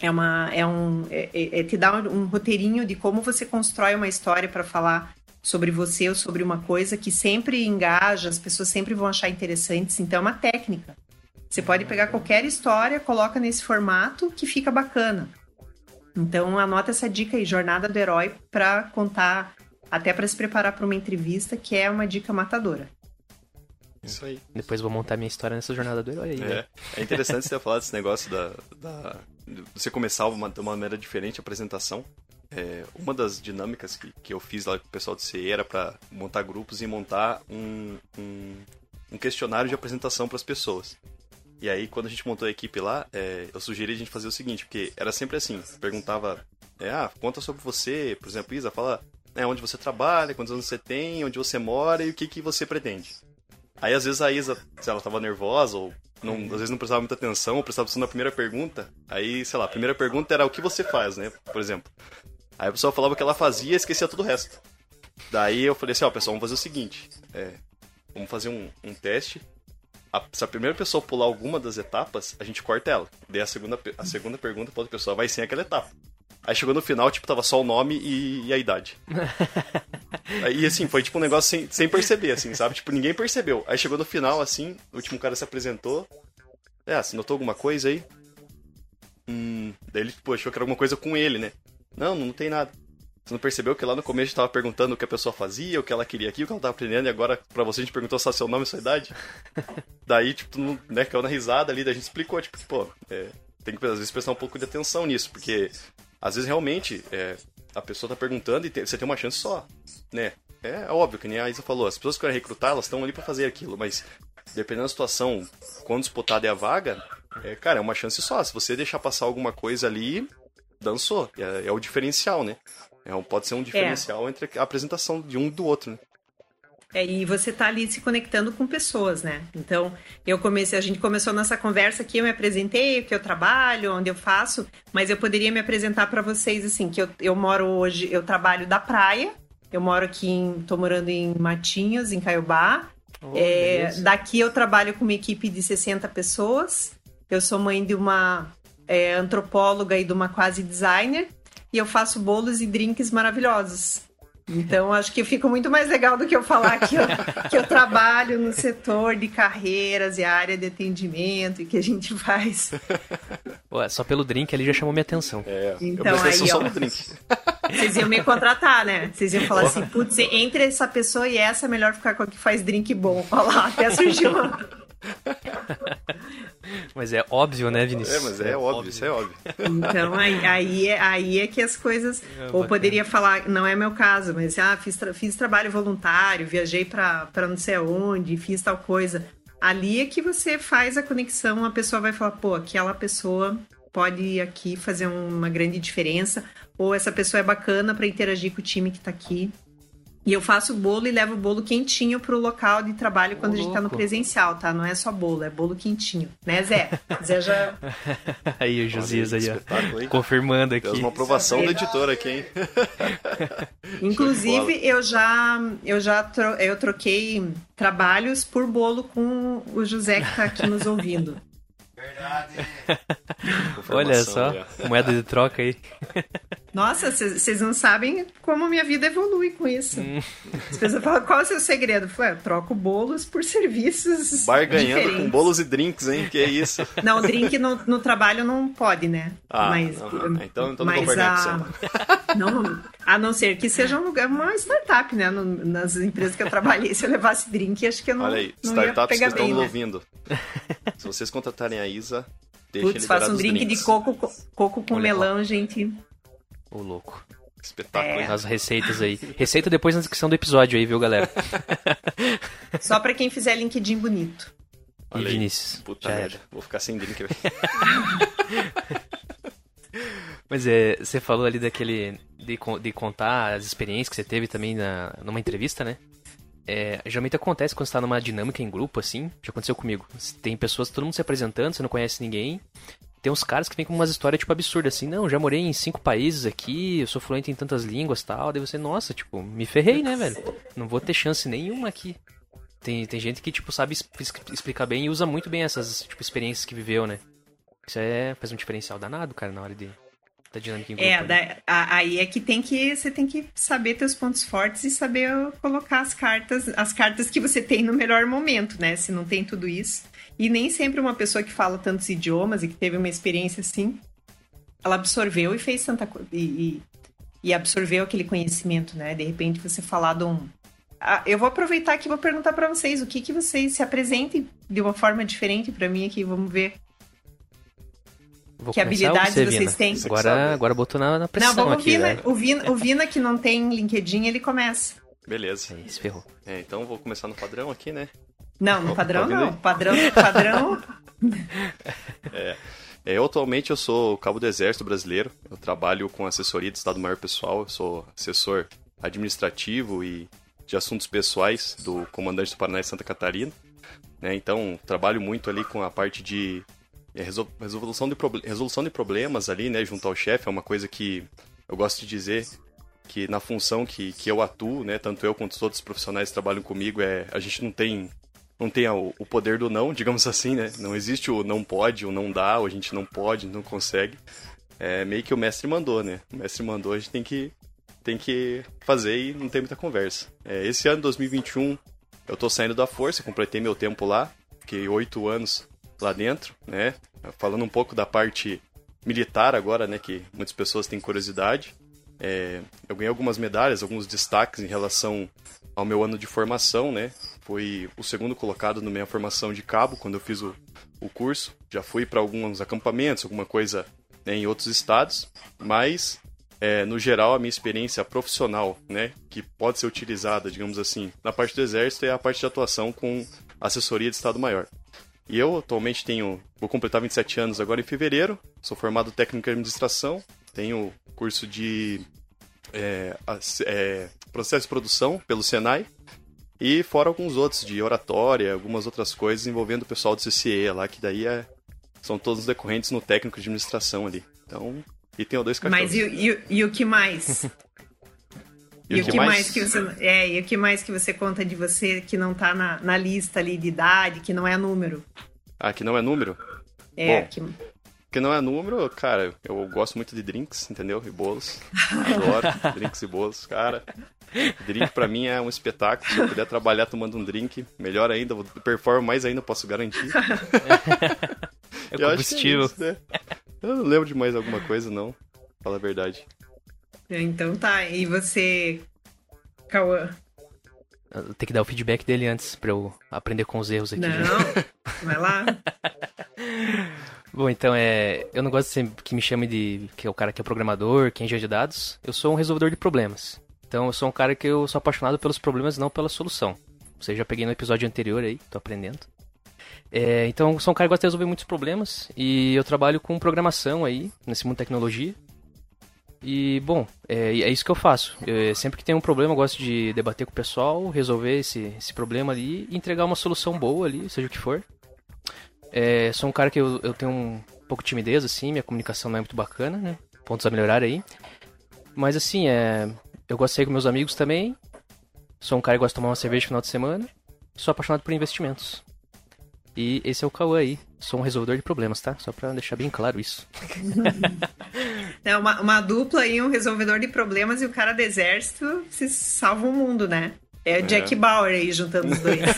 É, uma, é um. É, é, é te dá um, roteirinho de como você constrói uma história para falar sobre você ou sobre uma coisa que sempre engaja, as pessoas sempre vão achar interessantes. Então é uma técnica. Você pode pegar qualquer história, coloca nesse formato que fica bacana. Então anota essa dica aí, Jornada do Herói, para contar até para se preparar para uma entrevista, que é uma dica matadora. Isso aí. Depois vou montar minha história nessa jornada do herói aí. É, né? é interessante você falar desse negócio da, da você começar uma, de uma maneira diferente a apresentação. É, uma das dinâmicas que, que eu fiz lá com o pessoal do CE era para montar grupos e montar um, um, um questionário de apresentação para as pessoas. E aí, quando a gente montou a equipe lá, é, eu sugeri a gente fazer o seguinte, porque era sempre assim, perguntava, é, ah, conta sobre você, por exemplo, Isa, fala né, onde você trabalha, quantos anos você tem, onde você mora e o que, que você pretende. Aí às vezes a Isa, se ela tava nervosa ou não, às vezes não prestava muita atenção, ou prestava atenção na primeira pergunta, aí, sei lá, a primeira pergunta era o que você faz, né? Por exemplo. Aí a pessoa falava o que ela fazia e esquecia todo o resto. Daí eu falei assim, ó, pessoal, vamos fazer o seguinte, é, vamos fazer um, um teste a, se a primeira pessoa pular alguma das etapas, a gente corta ela. Daí a segunda, a segunda pergunta pra outra pessoa vai sem aquela etapa. Aí chegou no final, tipo, tava só o nome e, e a idade. Aí, assim, foi tipo um negócio sem, sem perceber, assim, sabe? Tipo, ninguém percebeu. Aí chegou no final, assim, o último cara se apresentou. É, você notou alguma coisa aí? Hum, daí ele, pô, achou que era alguma coisa com ele, né? Não, não tem nada. Você não percebeu que lá no começo a gente tava perguntando o que a pessoa fazia, o que ela queria aqui, o que ela tava aprendendo, e agora pra você a gente perguntou só seu nome e sua idade? Daí, tipo, né, caiu na risada ali, daí a gente explicou, tipo, pô, é, tem que às vezes prestar um pouco de atenção nisso, porque às vezes realmente é, a pessoa tá perguntando e tem, você tem uma chance só, né? É óbvio, que nem a Isa falou, as pessoas que querem recrutar, elas estão ali para fazer aquilo, mas dependendo da situação, quando disputada é a vaga, é, cara, é uma chance só. Se você deixar passar alguma coisa ali, dançou. É, é o diferencial, né? É, pode ser um diferencial é. entre a apresentação de um e do outro, né? É, e você tá ali se conectando com pessoas, né? Então, eu comecei, a gente começou nossa conversa aqui, eu me apresentei, o que eu trabalho, onde eu faço, mas eu poderia me apresentar para vocês assim, que eu, eu moro hoje, eu trabalho da praia, eu moro aqui em, tô morando em Matinhos, em Caiobá. Oh, é, daqui eu trabalho com uma equipe de 60 pessoas. Eu sou mãe de uma é, antropóloga e de uma quase designer e eu faço bolos e drinks maravilhosos. Então, acho que fica muito mais legal do que eu falar que eu, que eu trabalho no setor de carreiras e área de atendimento e que a gente faz. Ué, só pelo drink ali já chamou minha atenção. É, então, eu aí, só ó, no drink. Vocês iam me contratar, né? Vocês iam falar assim, putz, entre essa pessoa e essa, é melhor ficar com a que faz drink bom. Olha lá, até surgiu uma... Mas é óbvio, né, Vinícius? É, mas é, é óbvio, óbvio, isso é óbvio. Então aí, aí, é, aí é que as coisas. É, ou bacana. poderia falar, não é meu caso, mas ah, fiz, tra fiz trabalho voluntário, viajei para não sei aonde, fiz tal coisa. Ali é que você faz a conexão, a pessoa vai falar, pô, aquela pessoa pode aqui fazer uma grande diferença, ou essa pessoa é bacana para interagir com o time que está aqui. E eu faço bolo e levo o bolo quentinho pro local de trabalho quando a gente tá no presencial, tá? Não é só bolo, é bolo quentinho. Né, Zé? Zé já. aí o Josias aí, ó. Confirmando aqui. Temos uma aprovação do editor aqui, hein? Inclusive, eu já, eu já tro... eu troquei trabalhos por bolo com o José que tá aqui nos ouvindo. Verdade. Olha só, já. moeda de troca aí. Nossa, vocês não sabem como minha vida evolui com isso. Hum. As pessoas falam, qual é o seu segredo? Eu falei, eu troco bolos por serviços. Barganhando diferentes. com bolos e drinks, hein? Que é isso? Não, drink no, no trabalho não pode, né? Ah, mas, não, não. então, então mas não a... não, A não ser que seja um lugar, uma startup, né? No, nas empresas que eu trabalhei, se eu levasse drink, acho que eu não. Olha aí, não startups que estão né? ouvindo. Se vocês contratarem a Isa, deixa Putz, faça um drink drinks. de coco, coco com Olha melão, gente. Ô, louco. Espetáculo. É. As receitas aí. Receita depois na descrição do episódio aí, viu, galera? Só pra quem fizer LinkedIn bonito. Olha e Vinícius. Puta merda. Vou ficar sem drink, velho. Mas é, você falou ali daquele. De, de contar as experiências que você teve também na, numa entrevista, né? É, geralmente acontece quando você tá numa dinâmica em grupo, assim. Já aconteceu comigo. Tem pessoas, todo mundo se apresentando, você não conhece ninguém. Tem uns caras que vêm com umas histórias, tipo, absurdas, assim. Não, já morei em cinco países aqui, eu sou fluente em tantas línguas tal. Daí você, nossa, tipo, me ferrei, né, velho? Não vou ter chance nenhuma aqui. Tem, tem gente que, tipo, sabe explicar bem e usa muito bem essas, tipo, experiências que viveu, né? Isso é, faz um diferencial danado, cara, na hora de, da dinâmica em grupo. É, da, aí é que tem que você tem que saber teus pontos fortes e saber colocar as cartas, as cartas que você tem no melhor momento, né? Se não tem tudo isso. E nem sempre uma pessoa que fala tantos idiomas e que teve uma experiência assim, ela absorveu e fez tanta coisa. E, e, absorveu aquele conhecimento, né? De repente você falar de um. Ah, eu vou aproveitar aqui e vou perguntar para vocês o que, que vocês se apresentem de uma forma diferente para mim aqui. Vamos ver. Vou que habilidades você, vocês têm? Agora, agora botou na, na pressão não, vamos aqui, Vina, o, Vina, o Vina, que não tem LinkedIn, ele começa. Beleza. Aí, se ferrou. É, então vou começar no padrão aqui, né? Não, no padrão não. Padrão, padrão. é. é. Eu atualmente eu sou cabo do Exército Brasileiro. Eu trabalho com assessoria de Estado Maior Pessoal. Eu sou assessor administrativo e de assuntos pessoais do comandante do Paraná e Santa Catarina. Né? Então, trabalho muito ali com a parte de é, resolução de, resolução de problemas ali, né, junto ao chefe. É uma coisa que eu gosto de dizer que na função que, que eu atuo, né, tanto eu quanto os outros profissionais que trabalham comigo, é, a gente não tem não tem o, o poder do não, digamos assim, né? Não existe o não pode, o não dá, ou a gente não pode, não consegue. É meio que o mestre mandou, né? O mestre mandou, a gente tem que, tem que fazer e não tem muita conversa. É, esse ano, 2021, eu tô saindo da força, completei meu tempo lá, fiquei oito anos lá dentro, né? Falando um pouco da parte militar agora, né? Que muitas pessoas têm curiosidade. É, eu ganhei algumas medalhas, alguns destaques em relação ao meu ano de formação, né? Fui o segundo colocado na minha formação de cabo quando eu fiz o, o curso. Já fui para alguns acampamentos, alguma coisa né, em outros estados, mas é, no geral a minha experiência profissional, né, que pode ser utilizada, digamos assim, na parte do exército é a parte de atuação com assessoria de Estado Maior. E eu atualmente tenho, vou completar 27 anos agora em fevereiro, sou formado técnico em administração, tenho curso de é, é, processo de produção pelo Senai e fora alguns outros de oratória, algumas outras coisas envolvendo o pessoal do CCE lá, que daí é, são todos decorrentes no técnico de administração ali. Então, e tem dois cachorros. Mas e, e, e o que mais? E, e o que, mais? mais? que você é e o que mais que você conta de você que não tá na, na lista ali de idade, que não é número? Ah, que não é número? É, Bom, que que não é número, cara, eu gosto muito de drinks, entendeu? E bolos. Adoro drinks e bolos, cara. Drink pra mim é um espetáculo. Se eu puder trabalhar tomando um drink, melhor ainda, vou performo mais ainda, posso garantir. é combustível. É isso, né? Eu não lembro de mais alguma coisa, não. Fala a verdade. Então tá, e você, Cauã? Tem que dar o feedback dele antes pra eu aprender com os erros aqui. Não, vai lá. Bom, então é. Eu não gosto sempre que me chame de. que é o cara que é programador, que é engenheiro de dados. Eu sou um resolvedor de problemas. Então eu sou um cara que eu sou apaixonado pelos problemas não pela solução. Você já peguei no episódio anterior aí, tô aprendendo. É, então eu sou um cara que gosta de resolver muitos problemas e eu trabalho com programação aí, nesse mundo de tecnologia. E, bom, é, é isso que eu faço. Eu, sempre que tem um problema, eu gosto de debater com o pessoal, resolver esse, esse problema ali e entregar uma solução boa ali, seja o que for. É, sou um cara que eu, eu tenho um pouco de timidez, assim, minha comunicação não é muito bacana, né? Pontos a melhorar aí. Mas, assim, é, eu gosto de sair com meus amigos também. Sou um cara que gosta de tomar uma cerveja no final de semana. Sou apaixonado por investimentos. E esse é o Cauã aí. Sou um resolvedor de problemas, tá? Só pra deixar bem claro isso. é uma, uma dupla aí, um resolvedor de problemas e o cara do exército se salva o mundo, né? É o Jack é. Bauer aí juntando os dois.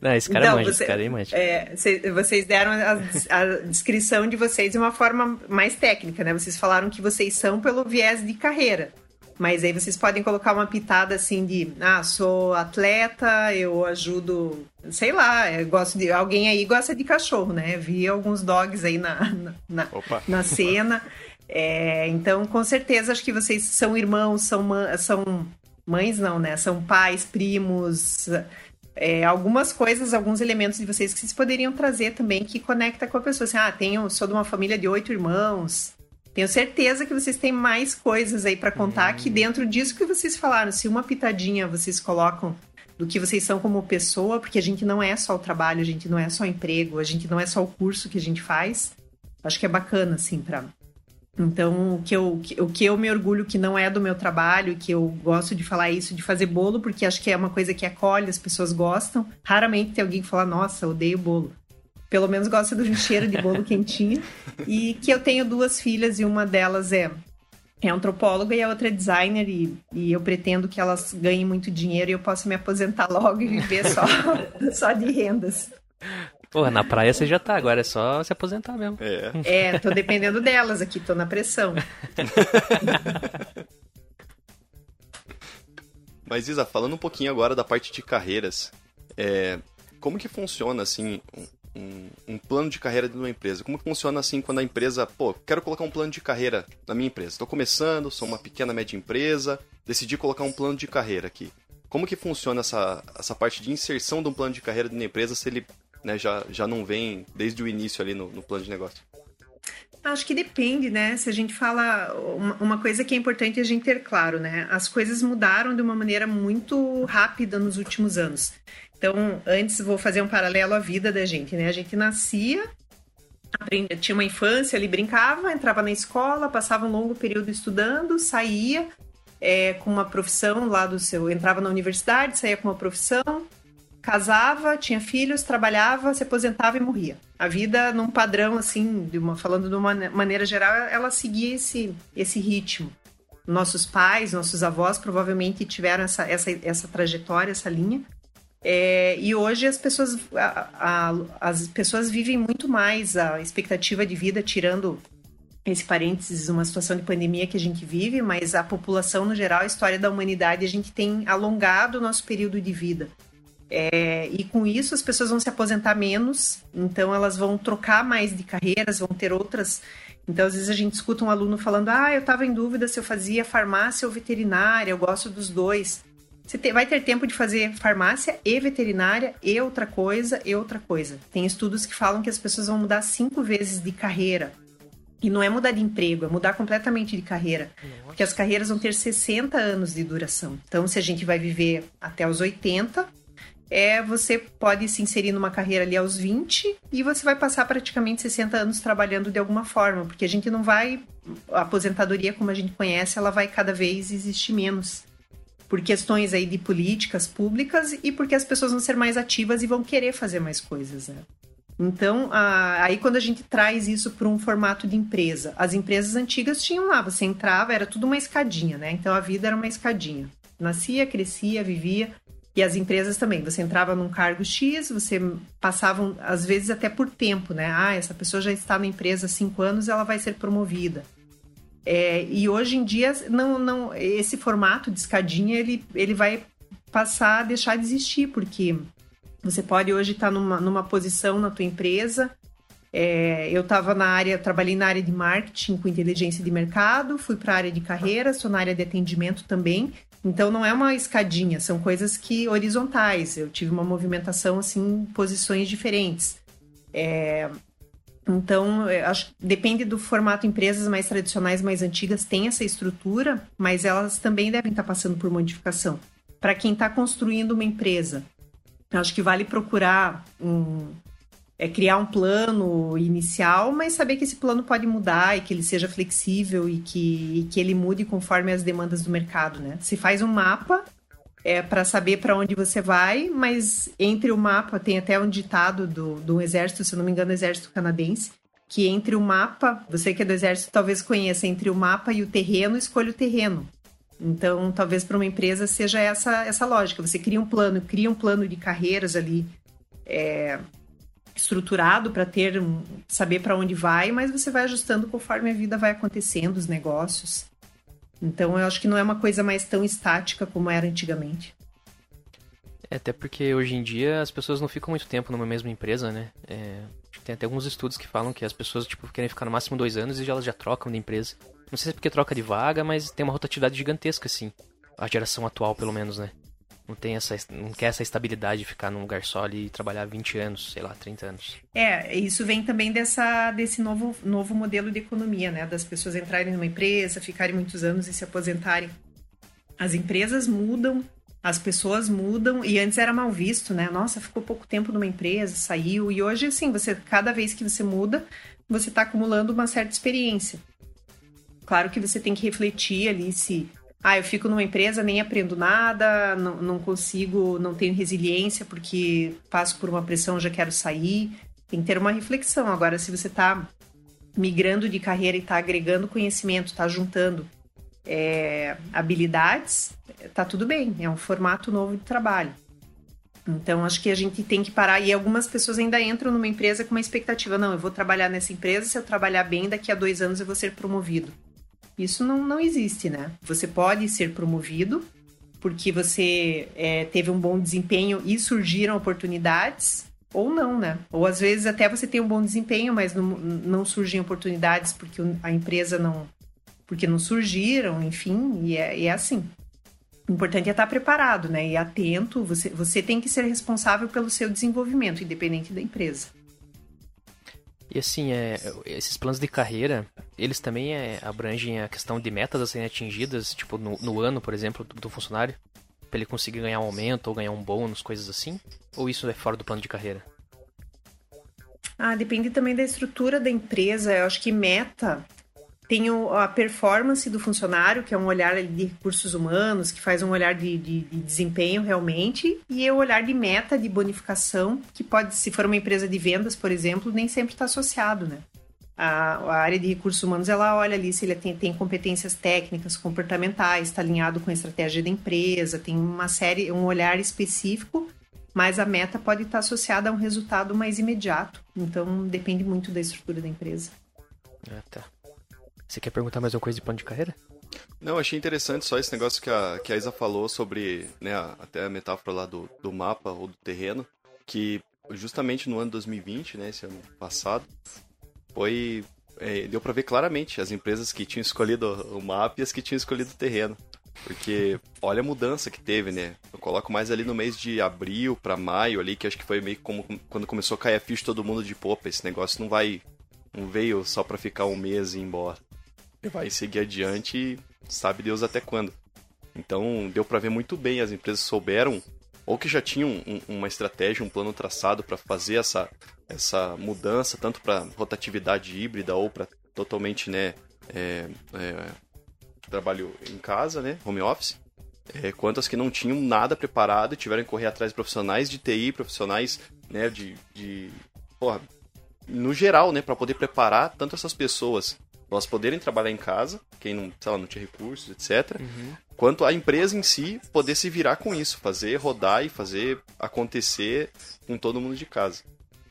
Não, esse cara então, manja, você, esse cara aí manja. É, vocês deram a, a, descrição de vocês de uma forma mais técnica, né? Vocês falaram que vocês são pelo viés de carreira. Mas aí vocês podem colocar uma pitada assim de, ah, sou atleta, eu ajudo, sei lá, eu gosto de. Alguém aí gosta de cachorro, né? Vi alguns dogs aí na, na, na cena. É, então, com certeza, acho que vocês são irmãos, são, são mães, não, né? São pais, primos é, algumas coisas, alguns elementos de vocês que vocês poderiam trazer também que conecta com a pessoa. Assim, ah, tenho, sou de uma família de oito irmãos. Tenho certeza que vocês têm mais coisas aí para contar hum. que dentro disso que vocês falaram, se uma pitadinha vocês colocam do que vocês são como pessoa, porque a gente não é só o trabalho, a gente não é só o emprego, a gente não é só o curso que a gente faz. Acho que é bacana, assim, para então, o que, eu, o que eu me orgulho que não é do meu trabalho, que eu gosto de falar isso, de fazer bolo, porque acho que é uma coisa que acolhe, as pessoas gostam. Raramente tem alguém que fala, nossa, odeio bolo. Pelo menos gosta do cheiro de bolo quentinho. E que eu tenho duas filhas e uma delas é, é antropóloga e a outra é designer. E, e eu pretendo que elas ganhem muito dinheiro e eu possa me aposentar logo e viver só, só de rendas. Porra, na praia você já tá, agora é só se aposentar mesmo. É, é tô dependendo delas aqui, tô na pressão. Mas Isa, falando um pouquinho agora da parte de carreiras, é, como que funciona assim um, um, plano de carreira de uma empresa? Como funciona assim quando a empresa, pô, quero colocar um plano de carreira na minha empresa? Estou começando, sou uma pequena média empresa, decidi colocar um plano de carreira aqui. Como que funciona essa, essa parte de inserção de um plano de carreira na empresa se ele né, já, já não vem desde o início ali no, no plano de negócio? Acho que depende, né? Se a gente fala. Uma coisa que é importante a gente ter claro, né? As coisas mudaram de uma maneira muito rápida nos últimos anos. Então, antes vou fazer um paralelo à vida da gente, né? A gente nascia, aprendia, tinha uma infância ali, brincava, entrava na escola, passava um longo período estudando, saía, é, com uma profissão lá do seu. Entrava na universidade, saía com uma profissão, casava, tinha filhos, trabalhava, se aposentava e morria. A vida, num padrão assim, de uma, falando de uma maneira geral, ela seguia esse, esse ritmo. Nossos pais, nossos avós provavelmente tiveram essa, essa, essa trajetória, essa linha. É, e hoje as pessoas, a, a, as pessoas vivem muito mais a expectativa de vida, tirando esse parênteses, uma situação de pandemia que a gente vive, mas a população no geral, a história da humanidade, a gente tem alongado o nosso período de vida. É, e com isso as pessoas vão se aposentar menos, então elas vão trocar mais de carreiras, vão ter outras. Então, às vezes a gente escuta um aluno falando: Ah, eu estava em dúvida se eu fazia farmácia ou veterinária, eu gosto dos dois. Você te, vai ter tempo de fazer farmácia e veterinária e outra coisa e outra coisa. Tem estudos que falam que as pessoas vão mudar cinco vezes de carreira e não é mudar de emprego, é mudar completamente de carreira. Nossa. Porque as carreiras vão ter 60 anos de duração. Então, se a gente vai viver até os 80, é você pode se inserir numa carreira ali aos 20 e você vai passar praticamente 60 anos trabalhando de alguma forma, porque a gente não vai a aposentadoria como a gente conhece, ela vai cada vez existir menos. Por questões aí de políticas públicas e porque as pessoas vão ser mais ativas e vão querer fazer mais coisas, né? Então, a, aí quando a gente traz isso para um formato de empresa, as empresas antigas tinham lá, você entrava, era tudo uma escadinha, né? Então a vida era uma escadinha. Nascia, crescia, vivia. E as empresas também, você entrava num cargo X, você passava, às vezes, até por tempo, né? Ah, essa pessoa já está na empresa há cinco anos, ela vai ser promovida. É, e hoje em dia, não, não, esse formato de escadinha, ele, ele vai passar a deixar de existir, porque você pode hoje estar numa, numa posição na tua empresa. É, eu estava na área, trabalhei na área de marketing com inteligência de mercado, fui para a área de carreira, sou na área de atendimento também. Então não é uma escadinha, são coisas que horizontais. Eu tive uma movimentação assim, em posições diferentes. É, então, acho depende do formato. Empresas mais tradicionais, mais antigas, têm essa estrutura, mas elas também devem estar passando por modificação. Para quem está construindo uma empresa, Acho que vale procurar um, é, criar um plano inicial, mas saber que esse plano pode mudar e que ele seja flexível e que, e que ele mude conforme as demandas do mercado, né? Se faz um mapa é, para saber para onde você vai, mas entre o mapa tem até um ditado do, do exército, se não me engano, exército canadense, que entre o mapa, você que é do exército talvez conheça, entre o mapa e o terreno, escolha o terreno. Então, talvez para uma empresa seja essa, essa lógica. Você cria um plano, cria um plano de carreiras ali é, estruturado para ter saber para onde vai, mas você vai ajustando conforme a vida vai acontecendo, os negócios. Então, eu acho que não é uma coisa mais tão estática como era antigamente. É, até porque hoje em dia as pessoas não ficam muito tempo numa mesma empresa, né? É, tem até alguns estudos que falam que as pessoas tipo, querem ficar no máximo dois anos e elas já trocam de empresa. Não sei se é porque troca de vaga, mas tem uma rotatividade gigantesca, assim. A geração atual, pelo menos, né? Não tem essa, não quer essa estabilidade de ficar num lugar só e trabalhar 20 anos, sei lá, 30 anos. É, isso vem também dessa, desse novo, novo modelo de economia, né? Das pessoas entrarem numa empresa, ficarem muitos anos e se aposentarem. As empresas mudam, as pessoas mudam e antes era mal visto, né? Nossa, ficou pouco tempo numa empresa, saiu e hoje assim, você cada vez que você muda, você está acumulando uma certa experiência. Claro que você tem que refletir ali se ah, eu fico numa empresa, nem aprendo nada, não, não consigo, não tenho resiliência porque passo por uma pressão, já quero sair. Tem que ter uma reflexão. Agora, se você está migrando de carreira e está agregando conhecimento, está juntando é, habilidades, tá tudo bem. É um formato novo de trabalho. Então, acho que a gente tem que parar. E algumas pessoas ainda entram numa empresa com uma expectativa: não, eu vou trabalhar nessa empresa, se eu trabalhar bem, daqui a dois anos eu vou ser promovido. Isso não, não existe, né? Você pode ser promovido porque você é, teve um bom desempenho e surgiram oportunidades, ou não, né? Ou às vezes até você tem um bom desempenho, mas não, não surgem oportunidades porque a empresa não. porque não surgiram, enfim, e é, e é assim. O importante é estar preparado, né? E atento. Você, você tem que ser responsável pelo seu desenvolvimento, independente da empresa. E assim, é, esses planos de carreira, eles também é, abrangem a questão de metas a serem atingidas, tipo no, no ano, por exemplo, do, do funcionário, para ele conseguir ganhar um aumento ou ganhar um bônus, coisas assim? Ou isso é fora do plano de carreira? Ah, depende também da estrutura da empresa. Eu acho que meta tem a performance do funcionário, que é um olhar de recursos humanos, que faz um olhar de, de, de, desempenho realmente, e o olhar de meta, de bonificação, que pode, se for uma empresa de vendas, por exemplo, nem sempre está associado, né? A, a, área de recursos humanos, ela olha ali se ele tem, tem competências técnicas, comportamentais, está alinhado com a estratégia da empresa, tem uma série, um olhar específico, mas a meta pode estar associada a um resultado mais imediato. Então, depende muito da estrutura da empresa. Ah, tá. Você quer perguntar mais uma coisa de plano de carreira? Não, achei interessante só esse negócio que a, que a Isa falou sobre, né, até a metáfora lá do, do mapa ou do terreno, que justamente no ano 2020, né, esse ano passado, foi é, deu para ver claramente as empresas que tinham escolhido o mapa e as que tinham escolhido o terreno. Porque olha a mudança que teve, né? Eu coloco mais ali no mês de abril para maio ali, que acho que foi meio como quando começou a cair a ficha todo mundo de popa, esse negócio não vai não veio só para ficar um mês e ir embora vai seguir adiante, sabe Deus até quando. Então deu para ver muito bem, as empresas souberam, ou que já tinham um, uma estratégia, um plano traçado para fazer essa, essa mudança, tanto para rotatividade híbrida ou para totalmente né, é, é, trabalho em casa, né, home office. É, quanto as que não tinham nada preparado e tiveram que correr atrás de profissionais de TI, profissionais né, de, de porra, no geral, né, para poder preparar tanto essas pessoas elas poderem trabalhar em casa, quem não, sei lá, não tinha recursos, etc. Uhum. Quanto a empresa em si poder se virar com isso, fazer rodar e fazer acontecer com todo mundo de casa.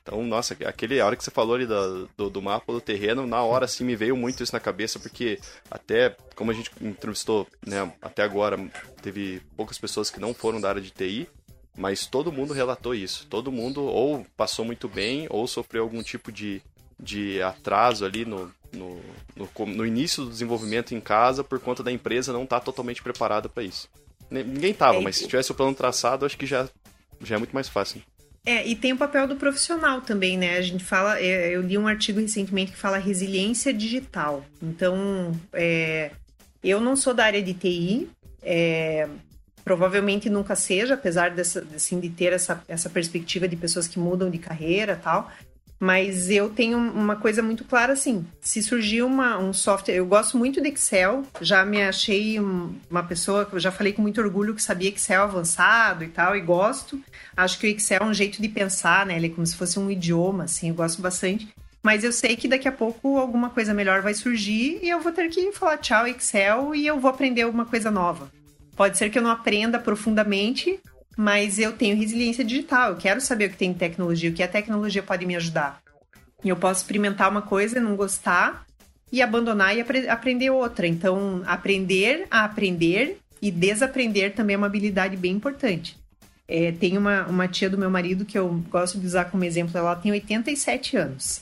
Então, nossa, aquele, a hora que você falou ali do, do, do, mapa do terreno, na hora assim me veio muito isso na cabeça, porque até, como a gente entrevistou, né, até agora, teve poucas pessoas que não foram da área de TI, mas todo mundo relatou isso. Todo mundo ou passou muito bem, ou sofreu algum tipo de, de atraso ali no, no, no, no, início do desenvolvimento em casa por conta da empresa não estar tá totalmente preparada para isso. Ninguém estava, é, mas se tivesse o plano traçado, acho que já, já é muito mais fácil. É, e tem o papel do profissional também, né? A gente fala, é, eu li um artigo recentemente que fala resiliência digital. Então, é, eu não sou da área de TI, é, provavelmente nunca seja, apesar dessa, assim, de ter essa, essa perspectiva de pessoas que mudam de carreira tal. Mas eu tenho uma coisa muito clara assim: se surgir uma, um software. Eu gosto muito de Excel, já me achei uma pessoa que eu já falei com muito orgulho que sabia Excel avançado e tal, e gosto. Acho que o Excel é um jeito de pensar, né? Ele é como se fosse um idioma, assim, eu gosto bastante. Mas eu sei que daqui a pouco alguma coisa melhor vai surgir e eu vou ter que falar tchau, Excel, e eu vou aprender alguma coisa nova. Pode ser que eu não aprenda profundamente, mas eu tenho resiliência digital, eu quero saber o que tem em tecnologia, o que a tecnologia pode me ajudar. E eu posso experimentar uma coisa, não gostar e abandonar e apre aprender outra. Então, aprender a aprender e desaprender também é uma habilidade bem importante. É, tem uma, uma tia do meu marido que eu gosto de usar como exemplo, ela tem 87 anos.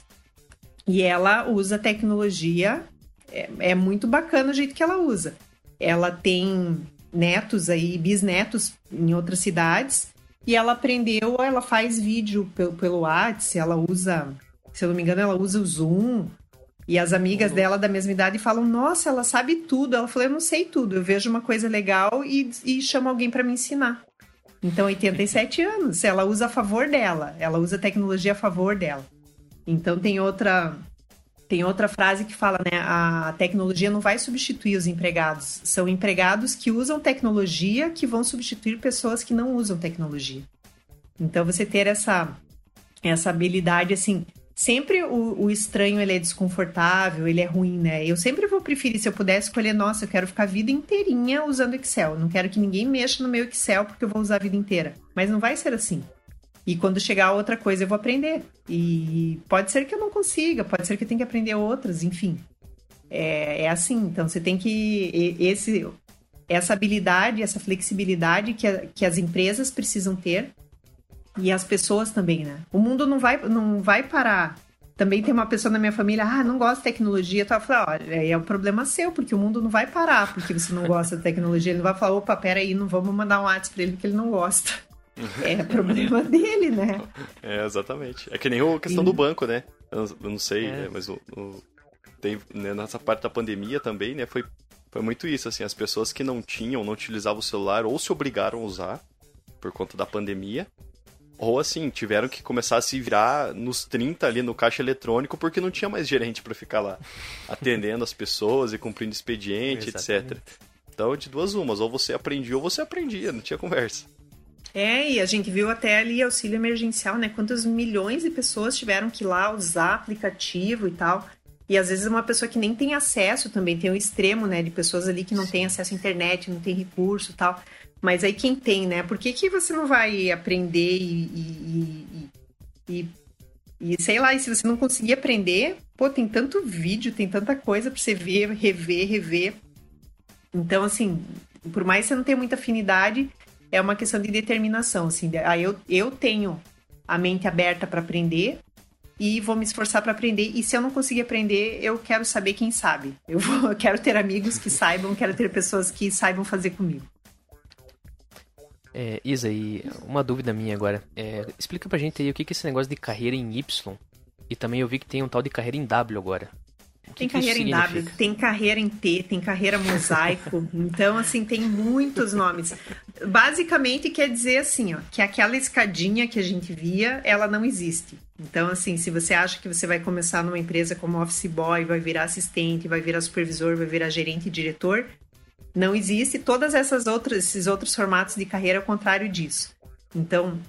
E ela usa tecnologia, é, é muito bacana o jeito que ela usa. Ela tem netos aí, bisnetos em outras cidades. E ela aprendeu, ela faz vídeo pelo, pelo WhatsApp, ela usa, se eu não me engano, ela usa o Zoom. E as amigas uhum. dela da mesma idade falam: Nossa, ela sabe tudo. Ela falou: Eu não sei tudo, eu vejo uma coisa legal e, e chamo alguém para me ensinar. Então, 87 anos, ela usa a favor dela, ela usa a tecnologia a favor dela. Então, tem outra tem outra frase que fala, né? A tecnologia não vai substituir os empregados. São empregados que usam tecnologia que vão substituir pessoas que não usam tecnologia. Então, você ter essa, essa habilidade, assim, sempre o, o, estranho ele é desconfortável, ele é ruim, né? Eu sempre vou preferir, se eu pudesse escolher, nossa, eu quero ficar a vida inteirinha usando Excel. Não quero que ninguém mexa no meu Excel porque eu vou usar a vida inteira. Mas não vai ser assim. E quando chegar outra coisa, eu vou aprender. E pode ser que eu não consiga, pode ser que eu tenha que aprender outras, enfim. É, é assim, então você tem que. Esse, essa habilidade, essa flexibilidade que, a, que as empresas precisam ter e as pessoas também, né? O mundo não vai, não vai parar. Também tem uma pessoa na minha família, ah, não gosta de tecnologia. Então eu falo, olha, é um problema seu, porque o mundo não vai parar porque você não gosta de tecnologia. Ele não vai falar, opa, peraí, não vamos mandar um WhatsApp pra ele porque ele não gosta. É problema dele, né? É, exatamente. É que nem a questão do banco, né? Eu, não sei, é. né? mas o, o, tem, né, nessa parte da pandemia também, né? Foi, foi muito isso, assim, as pessoas que não tinham, não utilizavam o celular ou se obrigaram a usar por conta da pandemia. Ou assim, tiveram que começar a se virar nos 30 ali no caixa eletrônico porque não tinha mais gerente para ficar lá atendendo as pessoas e cumprindo expediente, etc. Então, de duas umas, ou você aprendia ou você aprendia, não tinha conversa. É, e a gente viu até ali auxílio emergencial, né? Quantos milhões de pessoas tiveram que ir lá usar aplicativo e tal. E às vezes uma pessoa que nem tem acesso também, tem o um extremo, né? De pessoas ali que não têm acesso à internet, não tem recurso e tal. Mas aí quem tem, né? Por que, que você não vai aprender e, e, e, e, e sei lá, e se você não conseguir aprender, pô, tem tanto vídeo, tem tanta coisa pra você ver, rever, rever. Então, assim, por mais que você não tenha muita afinidade, é uma questão de determinação, assim. Aí eu, eu tenho a mente aberta para aprender e vou me esforçar para aprender. E se eu não conseguir aprender, eu quero saber quem sabe. Eu, vou, eu quero ter amigos que saibam, quero ter pessoas que saibam fazer comigo. É, Isa, e uma dúvida minha agora. É, explica pra gente aí o que é esse negócio de carreira em Y. E também eu vi que tem um tal de carreira em W agora. Tem carreira em W, tem carreira em T, tem carreira mosaico. então, assim, tem muitos nomes. Basicamente quer dizer assim, ó, que aquela escadinha que a gente via, ela não existe. Então, assim, se você acha que você vai começar numa empresa como office boy, vai virar assistente, vai virar supervisor, vai virar gerente e diretor, não existe. Todas essas outras, esses outros formatos de carreira é o contrário disso. Então,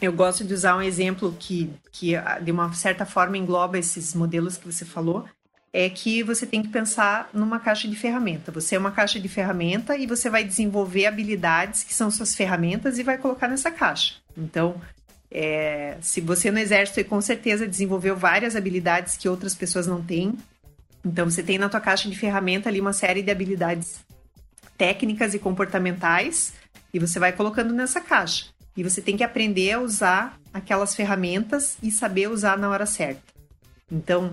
eu gosto de usar um exemplo que, que de uma certa forma engloba esses modelos que você falou, é que você tem que pensar numa caixa de ferramenta. Você é uma caixa de ferramenta e você vai desenvolver habilidades que são suas ferramentas e vai colocar nessa caixa. Então, é, se você no exército com certeza desenvolveu várias habilidades que outras pessoas não têm, então você tem na tua caixa de ferramenta ali uma série de habilidades técnicas e comportamentais e você vai colocando nessa caixa. E você tem que aprender a usar aquelas ferramentas e saber usar na hora certa. Então,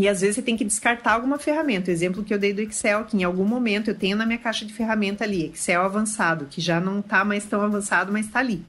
e às vezes você tem que descartar alguma ferramenta. O exemplo que eu dei do Excel, que em algum momento eu tenho na minha caixa de ferramenta ali, Excel avançado, que já não está mais tão avançado, mas está ali.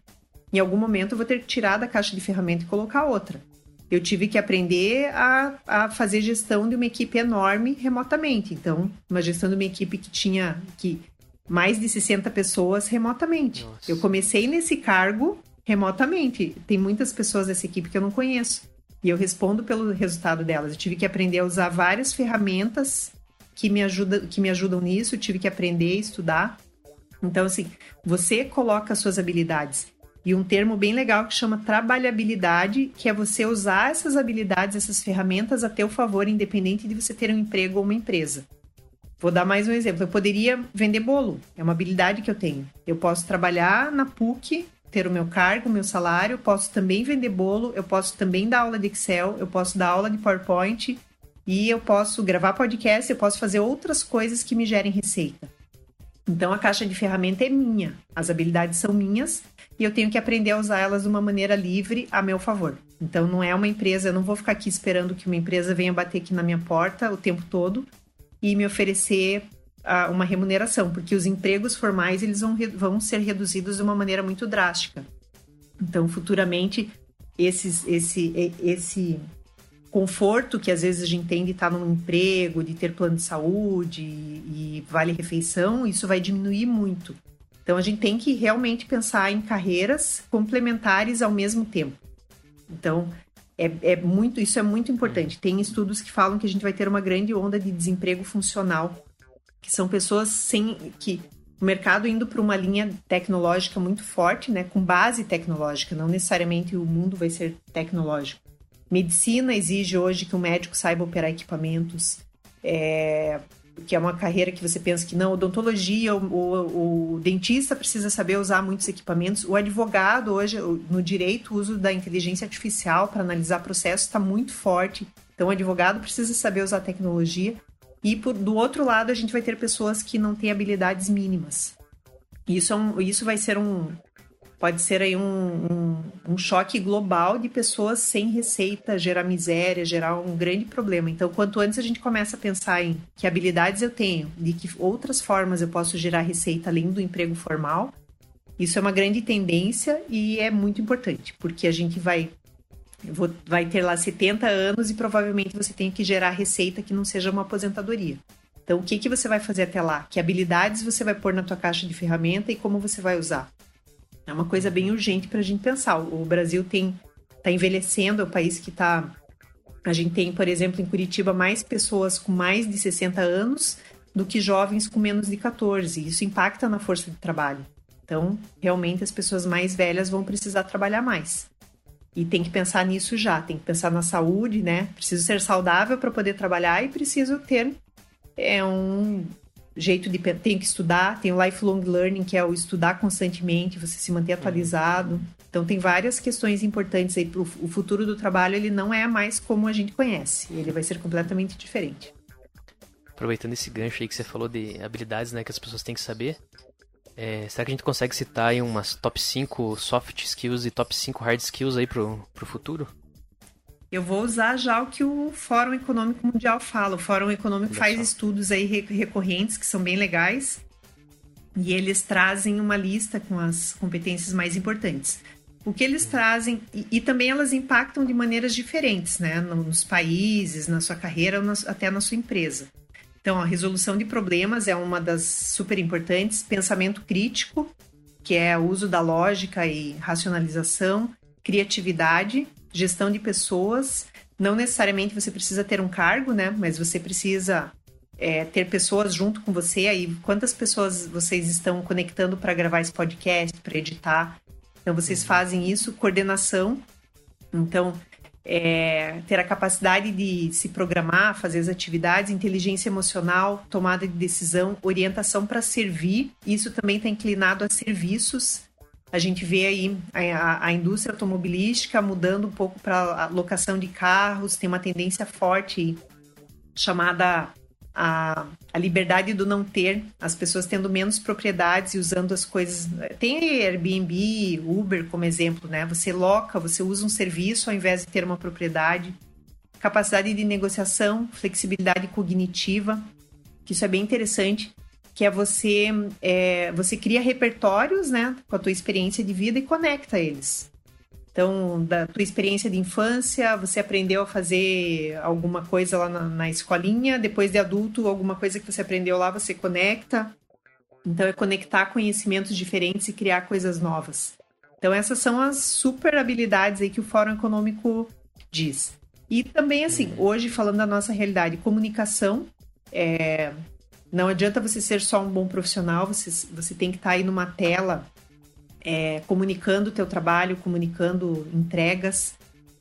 Em algum momento eu vou ter que tirar da caixa de ferramenta e colocar outra. Eu tive que aprender a, a fazer gestão de uma equipe enorme remotamente. Então, uma gestão de uma equipe que tinha que mais de 60 pessoas remotamente. Nossa. Eu comecei nesse cargo remotamente. Tem muitas pessoas dessa equipe que eu não conheço. E eu respondo pelo resultado delas. Eu tive que aprender a usar várias ferramentas que me, ajuda, que me ajudam nisso, eu tive que aprender, estudar. Então, assim, você coloca as suas habilidades. E um termo bem legal que chama trabalhabilidade, que é você usar essas habilidades, essas ferramentas a teu favor, independente de você ter um emprego ou uma empresa. Vou dar mais um exemplo. Eu poderia vender bolo, é uma habilidade que eu tenho. Eu posso trabalhar na PUC ter o meu cargo, o meu salário, posso também vender bolo, eu posso também dar aula de Excel, eu posso dar aula de PowerPoint e eu posso gravar podcast, eu posso fazer outras coisas que me gerem receita. Então a caixa de ferramenta é minha, as habilidades são minhas e eu tenho que aprender a usar elas de uma maneira livre a meu favor. Então não é uma empresa, eu não vou ficar aqui esperando que uma empresa venha bater aqui na minha porta o tempo todo e me oferecer uma remuneração, porque os empregos formais eles vão, vão ser reduzidos de uma maneira muito drástica. Então, futuramente, esses, esse, esse conforto que às vezes a gente tem de estar num emprego, de ter plano de saúde e vale refeição, isso vai diminuir muito. Então a gente tem que realmente pensar em carreiras complementares ao mesmo tempo. Então é, é muito, isso é muito importante. Tem estudos que falam que a gente vai ter uma grande onda de desemprego funcional que são pessoas sem que o mercado indo para uma linha tecnológica muito forte, né, com base tecnológica, não necessariamente o mundo vai ser tecnológico. Medicina exige hoje que o médico saiba operar equipamentos, é, que é uma carreira que você pensa que não, odontologia, o, o, o, dentista precisa saber usar muitos equipamentos, o advogado hoje, no direito, o uso da inteligência artificial para analisar processos está muito forte, então o advogado precisa saber usar tecnologia. E por, do outro lado, a gente vai ter pessoas que não têm habilidades mínimas. Isso, é um, isso vai ser um. Pode ser aí um, um, um choque global de pessoas sem receita, gerar miséria, gerar um grande problema. Então, quanto antes a gente começa a pensar em que habilidades eu tenho, de que outras formas eu posso gerar receita além do emprego formal, isso é uma grande tendência e é muito importante, porque a gente vai vou, vai ter lá 70 anos e provavelmente você tem que gerar receita que não seja uma aposentadoria. Então, o que, que você vai fazer até lá? Que habilidades você vai pôr na tua caixa de ferramenta e como você vai usar? É uma coisa bem urgente para a gente pensar. O Brasil tem está envelhecendo, é o país que está. A gente tem, por exemplo, em Curitiba, mais pessoas com mais de 60 anos do que jovens com menos de 14. Isso impacta na força de trabalho. Então, realmente, as pessoas mais velhas vão precisar trabalhar mais. E tem que pensar nisso já, tem que pensar na saúde, né? Preciso ser saudável para poder trabalhar e preciso ter é, um jeito de. Tem que estudar, tem o lifelong learning, que é o estudar constantemente, você se manter atualizado. Então, tem várias questões importantes aí. Pro, o futuro do trabalho, ele não é mais como a gente conhece, ele vai ser completamente diferente. Aproveitando esse gancho aí que você falou de habilidades né, que as pessoas têm que saber, é, será que a gente consegue citar aí umas top 5 soft skills e top 5 hard skills aí pro, pro futuro? Eu vou usar já o que o Fórum Econômico Mundial fala. O Fórum Econômico faz estudos aí recorrentes que são bem legais e eles trazem uma lista com as competências mais importantes. O que eles trazem, e, e também elas impactam de maneiras diferentes, né? Nos países, na sua carreira, até na sua empresa. Então, a resolução de problemas é uma das super importantes, pensamento crítico, que é o uso da lógica e racionalização, criatividade, gestão de pessoas. Não necessariamente você precisa ter um cargo, né? Mas você precisa é, ter pessoas junto com você. Aí, quantas pessoas vocês estão conectando para gravar esse podcast, para editar? Então, vocês fazem isso, coordenação. Então, é, ter a capacidade de se programar, fazer as atividades, inteligência emocional, tomada de decisão, orientação para servir. Isso também está inclinado a serviços. A gente vê aí a, a indústria automobilística mudando um pouco para a locação de carros, tem uma tendência forte chamada a, a liberdade do não ter, as pessoas tendo menos propriedades e usando as coisas. Tem Airbnb, Uber como exemplo, né? Você loca, você usa um serviço ao invés de ter uma propriedade. Capacidade de negociação, flexibilidade cognitiva, que isso é bem interessante, que é você, é, você cria repertórios, né, com a tua experiência de vida e conecta eles. Então, da tua experiência de infância, você aprendeu a fazer alguma coisa lá na, na, escolinha, depois de adulto, alguma coisa que você aprendeu lá, você conecta. Então, é conectar conhecimentos diferentes e criar coisas novas. Então, essas são as super habilidades aí que o Fórum Econômico diz. E também, assim, hoje, falando da nossa realidade, comunicação, é... não adianta você ser só um bom profissional, você, você tem que estar tá aí numa tela é, comunicando o teu trabalho, comunicando entregas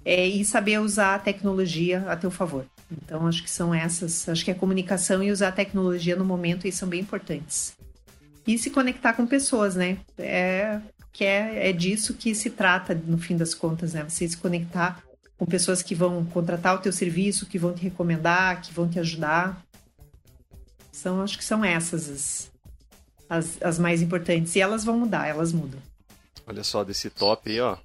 é, e saber usar a tecnologia a teu favor. Então, acho que são essas. Acho que a comunicação e usar a tecnologia no momento aí são bem importantes. E se conectar com pessoas, né? É, que é, é disso que se trata, no fim das contas, né? Você se conectar com pessoas que vão contratar o teu serviço, que vão te recomendar, que vão te ajudar. São, acho que são essas as, as, as mais importantes. E elas vão mudar, elas mudam. Olha só, desse top aí, ó.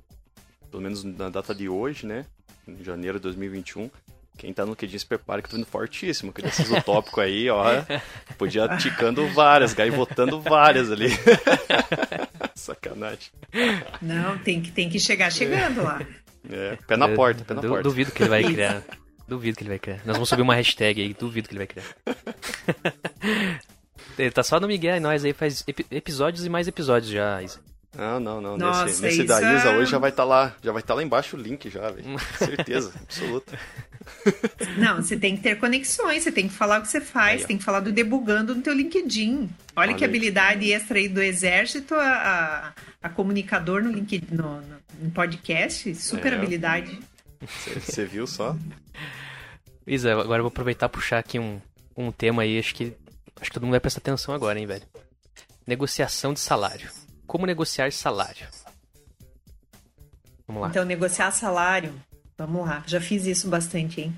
Pelo menos na data de hoje, né? Em janeiro de 2021. Quem tá no QG se prepara que eu tô indo fortíssimo. Que desses tópico aí, ó. Podia ticando várias, gaivotando várias ali. Sacanagem. Não, tem que, tem que chegar chegando lá. É, pé na porta, pé na porta. Duvido que ele vai criar. Duvido que ele vai criar. Nós vamos subir uma hashtag aí, duvido que ele vai criar. Ele tá só no Miguel e nós aí faz episódios e mais episódios já, Isa. Não, não, não. Nossa, nesse, nesse da Isa é... hoje já vai estar tá lá, já vai estar tá lá embaixo o link já, velho. Certeza, absoluta. Não, você tem que ter conexões, você tem que falar o que você faz, aí, tem que falar do debugando no teu LinkedIn. Olha, Olha que habilidade extra aí do exército, a, a, a comunicador no LinkedIn, no, no, no podcast, super é, habilidade. Você viu só? Isa, agora eu vou aproveitar e puxar aqui um, um tema aí, acho que acho que todo mundo vai prestar atenção agora, hein, velho. Negociação de salário. Como negociar salário? Vamos lá. Então, negociar salário. Vamos lá. Já fiz isso bastante, hein?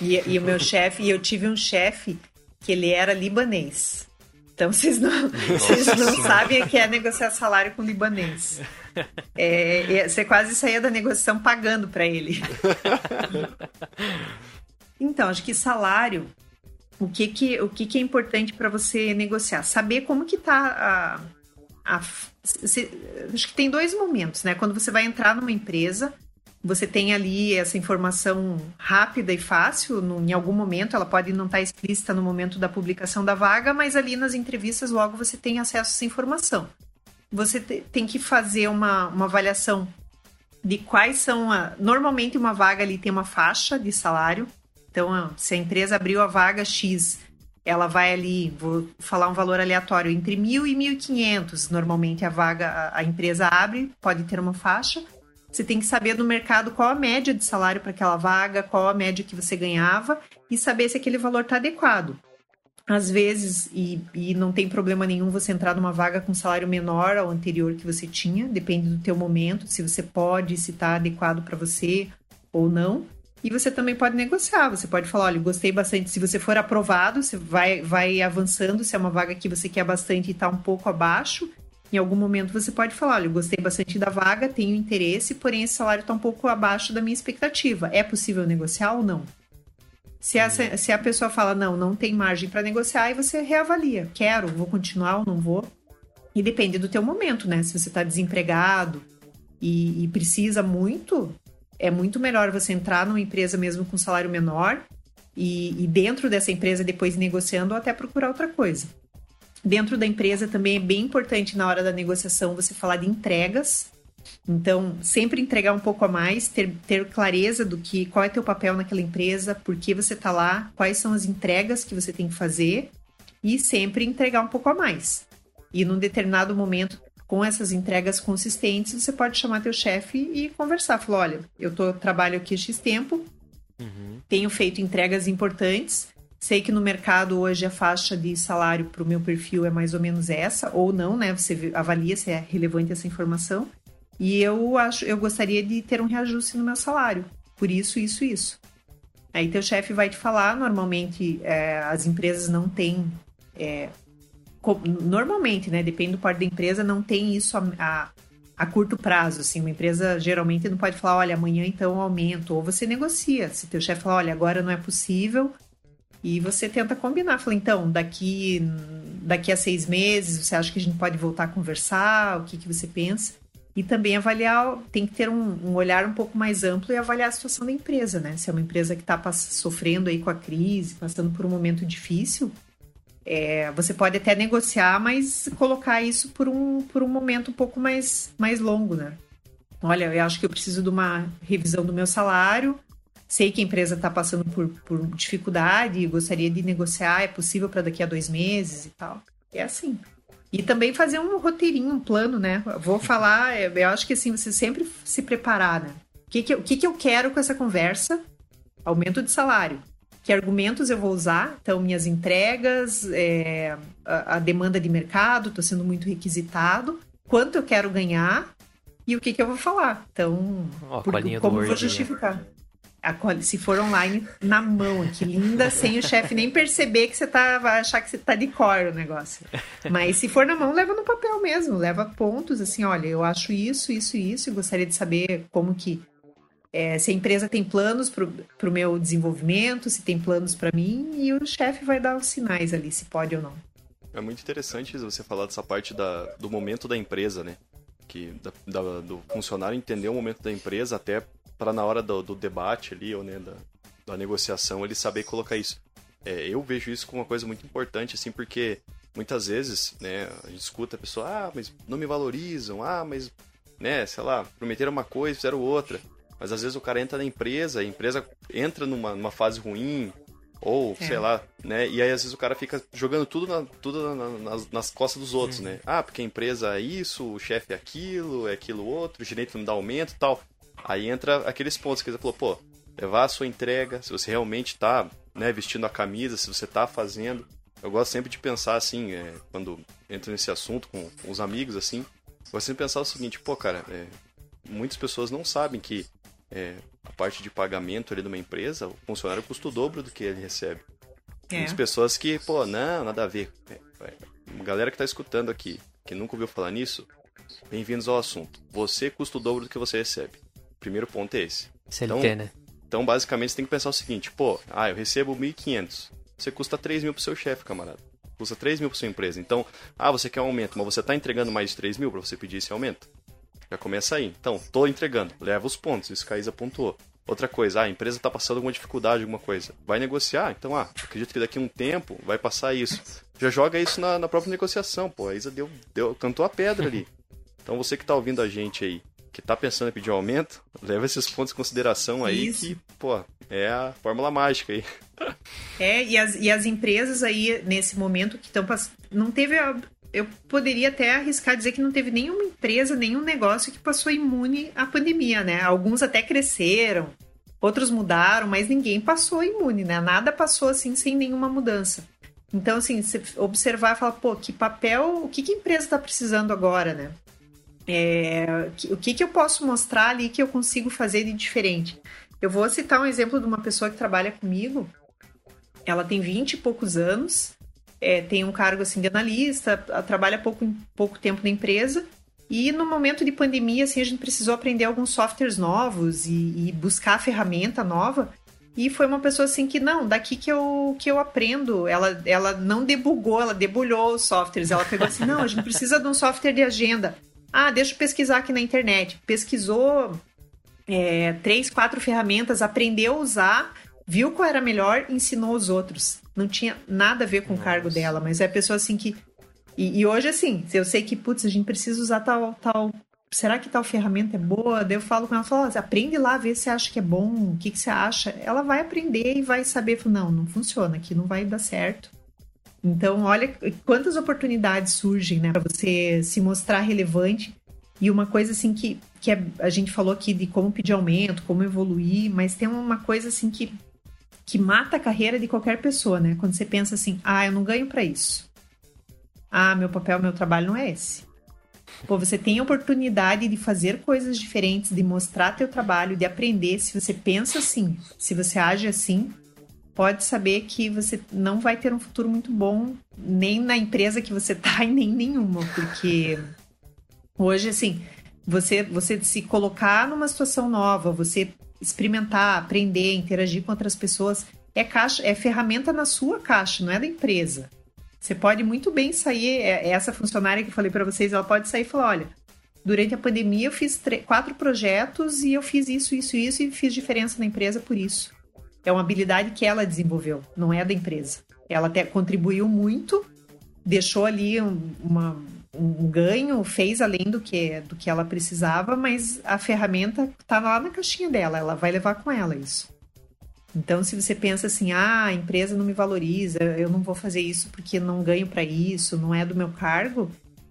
E, e o meu chefe, e eu tive um chefe que ele era libanês. Então vocês não, vocês não sabem o que é negociar salário com libanês. É, você quase saía da negociação pagando para ele. Então, acho que salário, o que que, o que, que é importante para você negociar? Saber como que tá a, a, se, acho que tem dois momentos, né? Quando você vai entrar numa empresa, você tem ali essa informação rápida e fácil, no, em algum momento, ela pode não estar explícita no momento da publicação da vaga, mas ali nas entrevistas logo você tem acesso a essa informação. você tem que fazer uma, uma avaliação de quais são a. Normalmente, uma vaga ali tem uma faixa de salário. Então, se a empresa abriu a vaga X, ela vai ali, vou falar um valor aleatório, entre 1.000 e 1.500. Normalmente, a vaga, a, empresa abre, pode ter uma faixa. Você tem que saber no mercado qual a média de salário para aquela vaga, qual a média que você ganhava e saber se aquele valor está adequado. Às vezes, e, e não tem problema nenhum você entrar numa vaga com salário menor ao anterior que você tinha, depende do teu momento, se você pode, se está adequado para você ou não. E você também pode negociar, você pode falar, olha, gostei bastante, se você for aprovado, você vai, vai avançando, se é uma vaga que você quer bastante e está um pouco abaixo, em algum momento você pode falar, olha, gostei bastante da vaga, tenho interesse, porém esse salário está um pouco abaixo da minha expectativa. É possível negociar ou não? Se a, se a pessoa fala, não, não tem margem para negociar, aí você reavalia. Quero, vou continuar ou não vou. E depende do teu momento, né? Se você está desempregado e, e precisa muito, é muito melhor você entrar numa empresa mesmo com salário menor e, e, dentro dessa empresa depois negociando ou até procurar outra coisa. Dentro da empresa também é bem importante na hora da negociação você falar de entregas. Então, sempre entregar um pouco a mais, ter, ter clareza do que qual é teu papel naquela empresa, por que você está lá, quais são as entregas que você tem que fazer e sempre entregar um pouco a mais. E num determinado momento, com essas entregas consistentes, você pode chamar teu chefe e conversar. Falar, olha, eu tô, trabalho aqui X tempo, uhum. tenho feito entregas importantes, Sei que no mercado hoje a faixa de salário para o meu perfil é mais ou menos essa, ou não, né? Você avalia se é relevante essa informação. E eu acho, eu gostaria de ter um reajuste no meu salário. Por isso, isso, isso. Aí teu chefe vai te falar, normalmente é, as empresas não têm. É, normalmente, né? Depende do porte da empresa, não tem isso a, a, a, curto prazo. Assim, uma empresa geralmente não pode falar, olha, amanhã então aumento. Ou você negocia. Se teu chefe falar, olha, agora não é possível, e você tenta combinar. Fala, então, daqui, daqui a seis meses, você acha que a gente pode voltar a conversar? O que, que você pensa? E também avaliar, tem que ter um, um olhar um pouco mais amplo e avaliar a situação da empresa, né? Se é uma empresa que está sofrendo aí com a crise, passando por um momento difícil, é, você pode até negociar, mas colocar isso por um, por um momento um pouco mais, mais longo, né? Olha, eu acho que eu preciso de uma revisão do meu salário, sei que a empresa está passando por, por dificuldade e gostaria de negociar, é possível para daqui a dois meses e tal. É assim. E também fazer um roteirinho, um plano, né? Vou falar, eu acho que assim, você sempre se preparar, né? O que, que, eu, que, que eu quero com essa conversa? Aumento de salário. Que argumentos eu vou usar? Então, minhas entregas, é, a, a, demanda de mercado, estou sendo muito requisitado. Quanto eu quero ganhar e o que, que eu vou falar. Então, oh, por, como vou justificar? se for online, na mão aqui, linda, sem o chefe nem perceber que você tá, vai achar que você tá de cor o negócio. Mas se for na mão, leva no papel mesmo, leva pontos, assim, olha, eu acho isso, isso e isso, e gostaria de saber como que, é, se a empresa tem planos pro, pro meu desenvolvimento, se tem planos para mim, e o chefe vai dar os sinais ali, se pode ou não. É muito interessante você falar dessa parte da, do momento da empresa, né? Que, da, da, do funcionário entender o momento da empresa até para na hora do, do, debate ali, ou né, da, da negociação, ele saber colocar isso. É, eu vejo isso como uma coisa muito importante, assim, porque muitas vezes, né, a gente escuta a pessoa, ah, mas não me valorizam, ah, mas, né, sei lá, prometeram uma coisa, fizeram outra. Mas às vezes o cara entra na empresa, a empresa entra numa, numa fase ruim, ou, é. sei lá, né? E aí às vezes o cara fica jogando tudo, na, tudo na, nas, nas, costas dos outros, né? Ah, porque a empresa é isso, o chefe é aquilo, é aquilo outro, o gerente não dá aumento e tal. Aí entra aqueles pontos que ele falou, pô, levar a sua entrega, se você realmente está né, vestindo a camisa, se você está fazendo. Eu gosto sempre de pensar assim, é, quando entro nesse assunto com, com, os amigos, assim, eu gosto sempre de pensar o seguinte, pô, cara, é, muitas pessoas não sabem que é, a parte de pagamento ali de uma empresa, o funcionário custa o dobro do que ele recebe. É. Muitas pessoas que, pô, não, nada a ver. É, é, galera que está escutando aqui, que nunca ouviu falar nisso, bem-vindos ao assunto. Você custa o dobro do que você recebe primeiro ponto é esse. CLT, então, né? Então, basicamente, você tem que pensar o seguinte, pô, ah, eu recebo 1.500. Você custa 3 mil pro seu chefe, camarada. Custa 3 mil pra sua empresa. Então, ah, você quer um aumento, mas você tá entregando mais de 3 mil pra você pedir esse aumento? Já começa aí. Então, tô entregando, leva os pontos, isso que a Isa pontuou. Outra coisa, ah, a empresa está passando alguma dificuldade, alguma coisa. Vai negociar, então, ah, acredito que daqui a um tempo vai passar isso. Já joga isso na, na própria negociação, pô. A Isa deu, deu, cantou a pedra ali. Então você que está ouvindo a gente aí, que está pensando em pedir um aumento, leva esses pontos em consideração aí Isso. que, pô, é a fórmula mágica aí. É, e as, e as empresas aí, nesse momento que estão passando. Não teve. Eu poderia até arriscar dizer que não teve nenhuma empresa, nenhum negócio que passou imune à pandemia, né? Alguns até cresceram, outros mudaram, mas ninguém passou imune, né? Nada passou assim sem nenhuma mudança. Então, assim, você observar e falar, pô, que papel, o que, que a empresa está precisando agora, né? É, o que, que eu posso mostrar ali que eu consigo fazer de diferente? Eu vou citar um exemplo de uma pessoa que trabalha comigo. Ela tem 20 e poucos anos, é, tem um cargo assim de analista, trabalha pouco, pouco tempo na empresa. E no momento de pandemia, assim, a gente precisou aprender alguns softwares novos e, e buscar ferramenta nova. E foi uma pessoa assim que, não, daqui que eu, que eu aprendo. Ela, ela não debugou, ela debulhou os softwares. Ela pegou assim, não, a gente precisa de um software de agenda. Ah, deixa eu pesquisar aqui na internet. Pesquisou é, três, quatro ferramentas, aprendeu a usar, viu qual era melhor, ensinou os outros. Não tinha nada a ver com Nossa. o cargo dela, mas é a pessoa assim que. E, e hoje, assim, eu sei que, putz, a gente precisa usar tal, tal será que tal ferramenta é boa? Daí eu falo com ela, falo, aprende lá, vê se acha que é bom, o que, que você acha. Ela vai aprender e vai saber, não, não funciona, aqui não vai dar certo. Então, olha quantas oportunidades surgem, né, para você se mostrar relevante. E uma coisa assim que, que é, a gente falou aqui de como pedir aumento, como evoluir, mas tem uma coisa assim que, que mata a carreira de qualquer pessoa, né? Quando você pensa assim, ah, eu não ganho para isso. Ah, meu papel, meu trabalho não é esse. Pô, você tem a oportunidade de fazer coisas diferentes, de mostrar teu trabalho, de aprender. Se você pensa assim, se você age assim, pode saber que você não vai ter um futuro muito bom, nem na empresa que você tá e nem nenhuma, porque hoje, assim, você, você se colocar numa situação nova, você experimentar, aprender, interagir com outras pessoas, é caixa, é ferramenta na sua caixa, não é da empresa. Você pode muito bem sair, é, é essa funcionária que eu falei para vocês, ela pode sair e falar, olha, durante a pandemia eu fiz quatro projetos e eu fiz isso, isso, isso e fiz diferença na empresa por isso. É uma habilidade que ela desenvolveu, não é da empresa. Ela até contribuiu muito, deixou ali um, uma, um ganho, fez além do que, do que ela precisava, mas a ferramenta está lá na caixinha dela, ela vai levar com ela isso. Então, se você pensa assim, ah, a empresa não me valoriza, eu não vou fazer isso porque não ganho para isso, não é do meu cargo,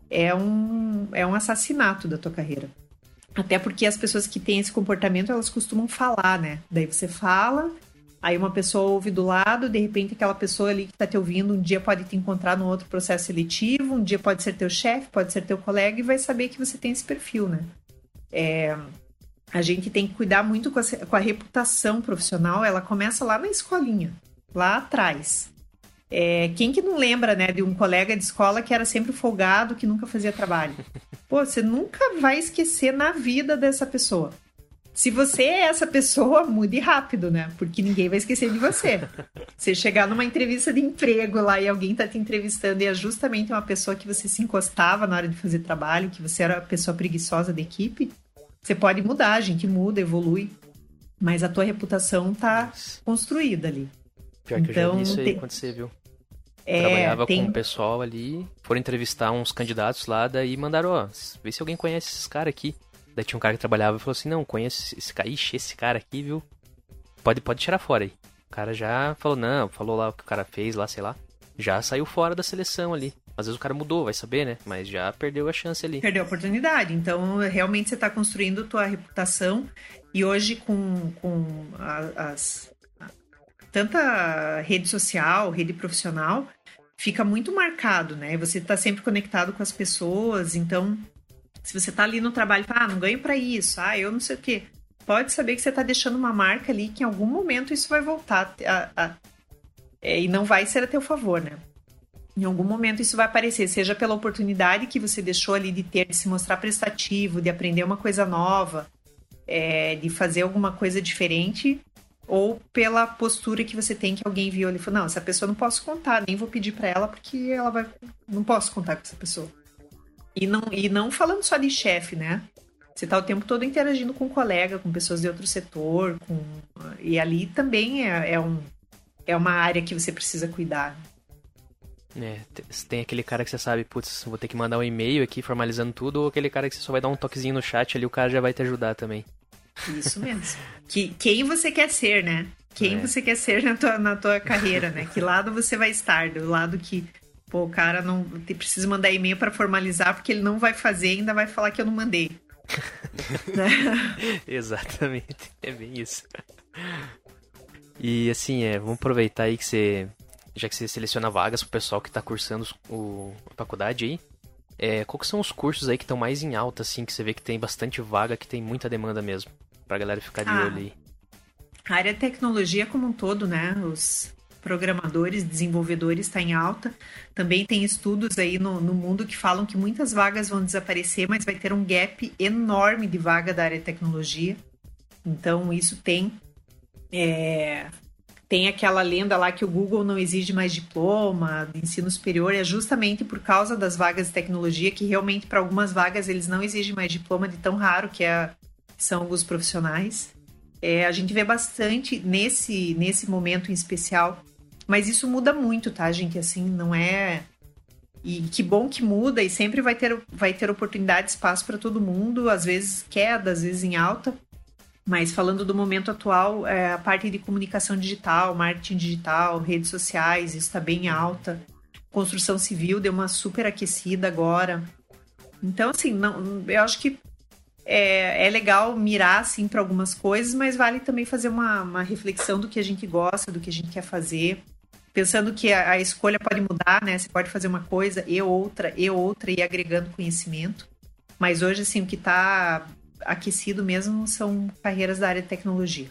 é um, é um assassinato da tua carreira. Até porque as pessoas que têm esse comportamento, elas costumam falar, né? Daí você fala, aí uma pessoa ouve do lado, de repente aquela pessoa ali que está te ouvindo, um dia pode te encontrar num outro processo seletivo, um dia pode ser teu chefe, pode ser teu colega e vai saber que você tem esse perfil, né? É, a gente tem que cuidar muito com a, com a reputação profissional. Ela começa lá na escolinha, lá atrás. É, quem que não lembra, né, de um colega de escola que era sempre folgado, que nunca fazia trabalho? Pô, você nunca vai esquecer na vida dessa pessoa. Se você é essa pessoa, mude rápido, né? Porque ninguém vai esquecer de você. Você chegar numa entrevista de emprego lá e alguém tá te entrevistando e é justamente uma pessoa que você se encostava na hora de fazer trabalho, que você era a pessoa preguiçosa da equipe, você pode mudar, a gente muda, evolui, mas a tua reputação tá construída ali. Pior que então, eu já vi então, isso aí tem... acontecer, viu? É, Trabalhava tem... com o pessoal ali, foram entrevistar uns candidatos lá, daí mandaram, ó, vê se alguém conhece esses caras aqui. Daí tinha um cara que trabalhava e falou assim, não, conheço esse cara, ixi, esse cara aqui, viu? Pode, pode tirar fora aí. O cara já falou, não, falou lá o que o cara fez lá, sei lá. Já saiu fora da seleção ali. Às vezes o cara mudou, vai saber, né? Mas já perdeu a chance ali. Perdeu a oportunidade. Então, realmente você está construindo tua reputação. E hoje, com, com as. tanta rede social, rede profissional, fica muito marcado, né? Você está sempre conectado com as pessoas. Então, se você está ali no trabalho, ah, não ganho para isso, ah, eu não sei o quê. Pode saber que você está deixando uma marca ali que em algum momento isso vai voltar a, a, é, e não vai ser a teu favor, né? Em algum momento isso vai aparecer, seja pela oportunidade que você deixou ali de ter, de se mostrar prestativo, de aprender uma coisa nova, é, de fazer alguma coisa diferente, ou pela postura que você tem que alguém viu ali e falou: não, essa pessoa não posso contar, nem vou pedir para ela porque ela vai. Não posso contar com essa pessoa. E não, e não falando só de chefe, né? Você tá o tempo todo interagindo com um colega, com pessoas de outro setor, com... e ali também é, é, um, é uma área que você precisa cuidar. É, tem aquele cara que você sabe, putz, vou ter que mandar um e-mail aqui formalizando tudo, ou aquele cara que você só vai dar um toquezinho no chat ali, o cara já vai te ajudar também. Isso mesmo. que, quem você quer ser, né? Quem é. você quer ser na tua, na tua carreira, né? Que lado você vai estar? Do lado que, pô, o cara não precisa mandar e-mail para formalizar porque ele não vai fazer e ainda vai falar que eu não mandei. Exatamente. É bem isso. E assim, é, vamos aproveitar aí que você. Já que você seleciona vagas pro pessoal que tá cursando o, a faculdade aí. É, quais são os cursos aí que estão mais em alta, assim, que você vê que tem bastante vaga, que tem muita demanda mesmo? Pra galera ficar de ah, olho aí. A área de tecnologia como um todo, né? Os programadores, desenvolvedores está em alta. Também tem estudos aí no, no mundo que falam que muitas vagas vão desaparecer, mas vai ter um gap enorme de vaga da área de tecnologia. Então, isso tem é, tem aquela lenda lá que o Google não exige mais diploma de ensino superior, é justamente por causa das vagas de tecnologia, que realmente para algumas vagas eles não exigem mais diploma de tão raro que é, são alguns profissionais. É, a gente vê bastante nesse, nesse momento em especial, mas isso muda muito, tá, gente? Assim, não é. E que bom que muda e sempre vai ter, vai ter oportunidade, espaço para todo mundo, às vezes queda, às vezes em alta. Mas falando do momento atual, é, a parte de comunicação digital, marketing digital, redes sociais, está bem alta. Construção civil deu uma super aquecida agora. Então, assim, não, eu acho que é, é legal mirar assim para algumas coisas, mas vale também fazer uma, uma, reflexão do que a gente gosta, do que a gente quer fazer. Pensando que a, a escolha pode mudar, né? Você pode fazer uma coisa e outra, e outra, e agregando conhecimento. Mas hoje, assim, o que está aquecido mesmo são carreiras da área de tecnologia.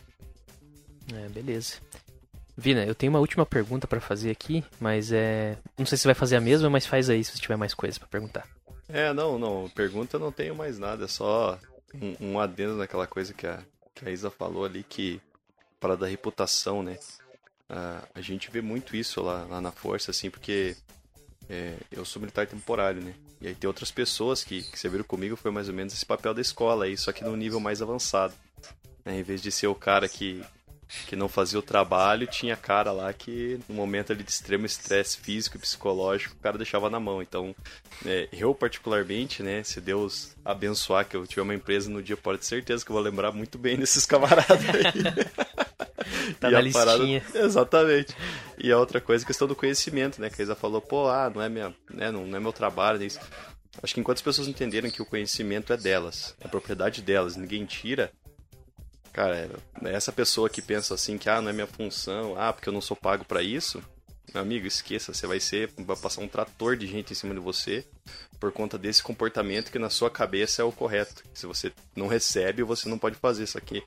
É, beleza. Vina, eu tenho uma última pergunta para fazer aqui, mas é. Não sei se vai fazer a mesma, mas faz aí se tiver mais coisa para perguntar. É, não, não. Pergunta não tenho mais nada, é só um, um adendo naquela coisa que a, que a Isa falou ali, que para da reputação, né? Uh, a gente vê muito isso lá, lá na Força, assim, porque é, eu sou militar temporário, né? E aí tem outras pessoas que, que você viram comigo, foi mais ou menos esse papel da escola aí, só que no nível mais avançado. Né? Em vez de ser o cara que, que não fazia o trabalho, tinha cara lá que no momento ali de extremo estresse físico e psicológico, o cara deixava na mão. Então, é, eu particularmente, né, se Deus abençoar que eu tiver uma empresa no dia, pode ter certeza que eu vou lembrar muito bem desses camaradas aí. tá e na listinha. Parada... Exatamente. E a outra coisa, a questão do conhecimento, né? Que a Isa falou, pô, ah, não é, minha, né, não, não é meu trabalho, é isso. Acho que enquanto as pessoas entenderem que o conhecimento é delas, é propriedade delas, ninguém tira, cara, essa pessoa que pensa assim que ah, não é minha função, ah, porque eu não sou pago para isso, meu amigo, esqueça, você vai ser, vai passar um trator de gente em cima de você por conta desse comportamento que na sua cabeça é o correto. Se você não recebe, você não pode fazer isso aqui.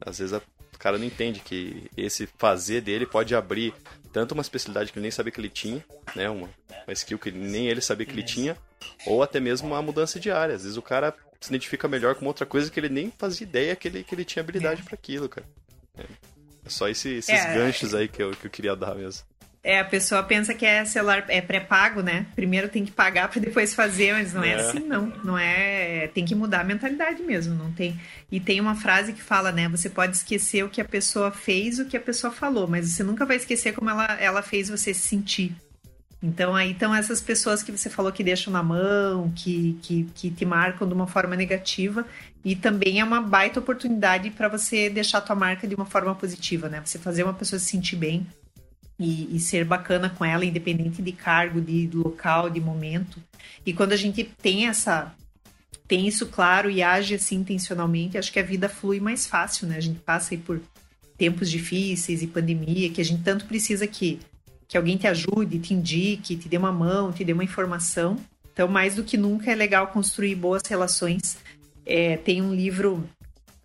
Às vezes a cara não entende que esse fazer dele pode abrir tanto uma especialidade que ele nem sabia que ele tinha, né? Uma, uma skill que nem ele sabia que ele tinha, ou até mesmo uma mudança de área. Às vezes o cara se identifica melhor com outra coisa que ele nem fazia ideia que ele, que ele tinha habilidade é. para aquilo, cara. É, é só esse, esses é, ganchos aí que eu, que eu queria dar mesmo. É, a pessoa pensa que é celular é pré-pago, né? Primeiro tem que pagar para depois fazer, mas não é. é. assim, não. Não é. Tem que mudar a mentalidade mesmo, não tem. E tem uma frase que fala, né? Você pode esquecer o que a pessoa fez, o que a pessoa falou, mas você nunca vai esquecer como ela, ela fez você se sentir. Então aí estão essas pessoas que você falou que deixam na mão, que, que, que te marcam de uma forma negativa. E também é uma baita oportunidade para você deixar a tua marca de uma forma positiva, né? Você fazer uma pessoa se sentir bem e, e, ser bacana com ela, independente de cargo, de local, de momento. E quando a gente tem essa tem isso claro e age assim intencionalmente, acho que a vida flui mais fácil, né? A gente passa aí por tempos difíceis e pandemia, que a gente tanto precisa que, que alguém te ajude, te indique, te dê uma mão, te dê uma informação. Então, mais do que nunca, é legal construir boas relações. É, tem um livro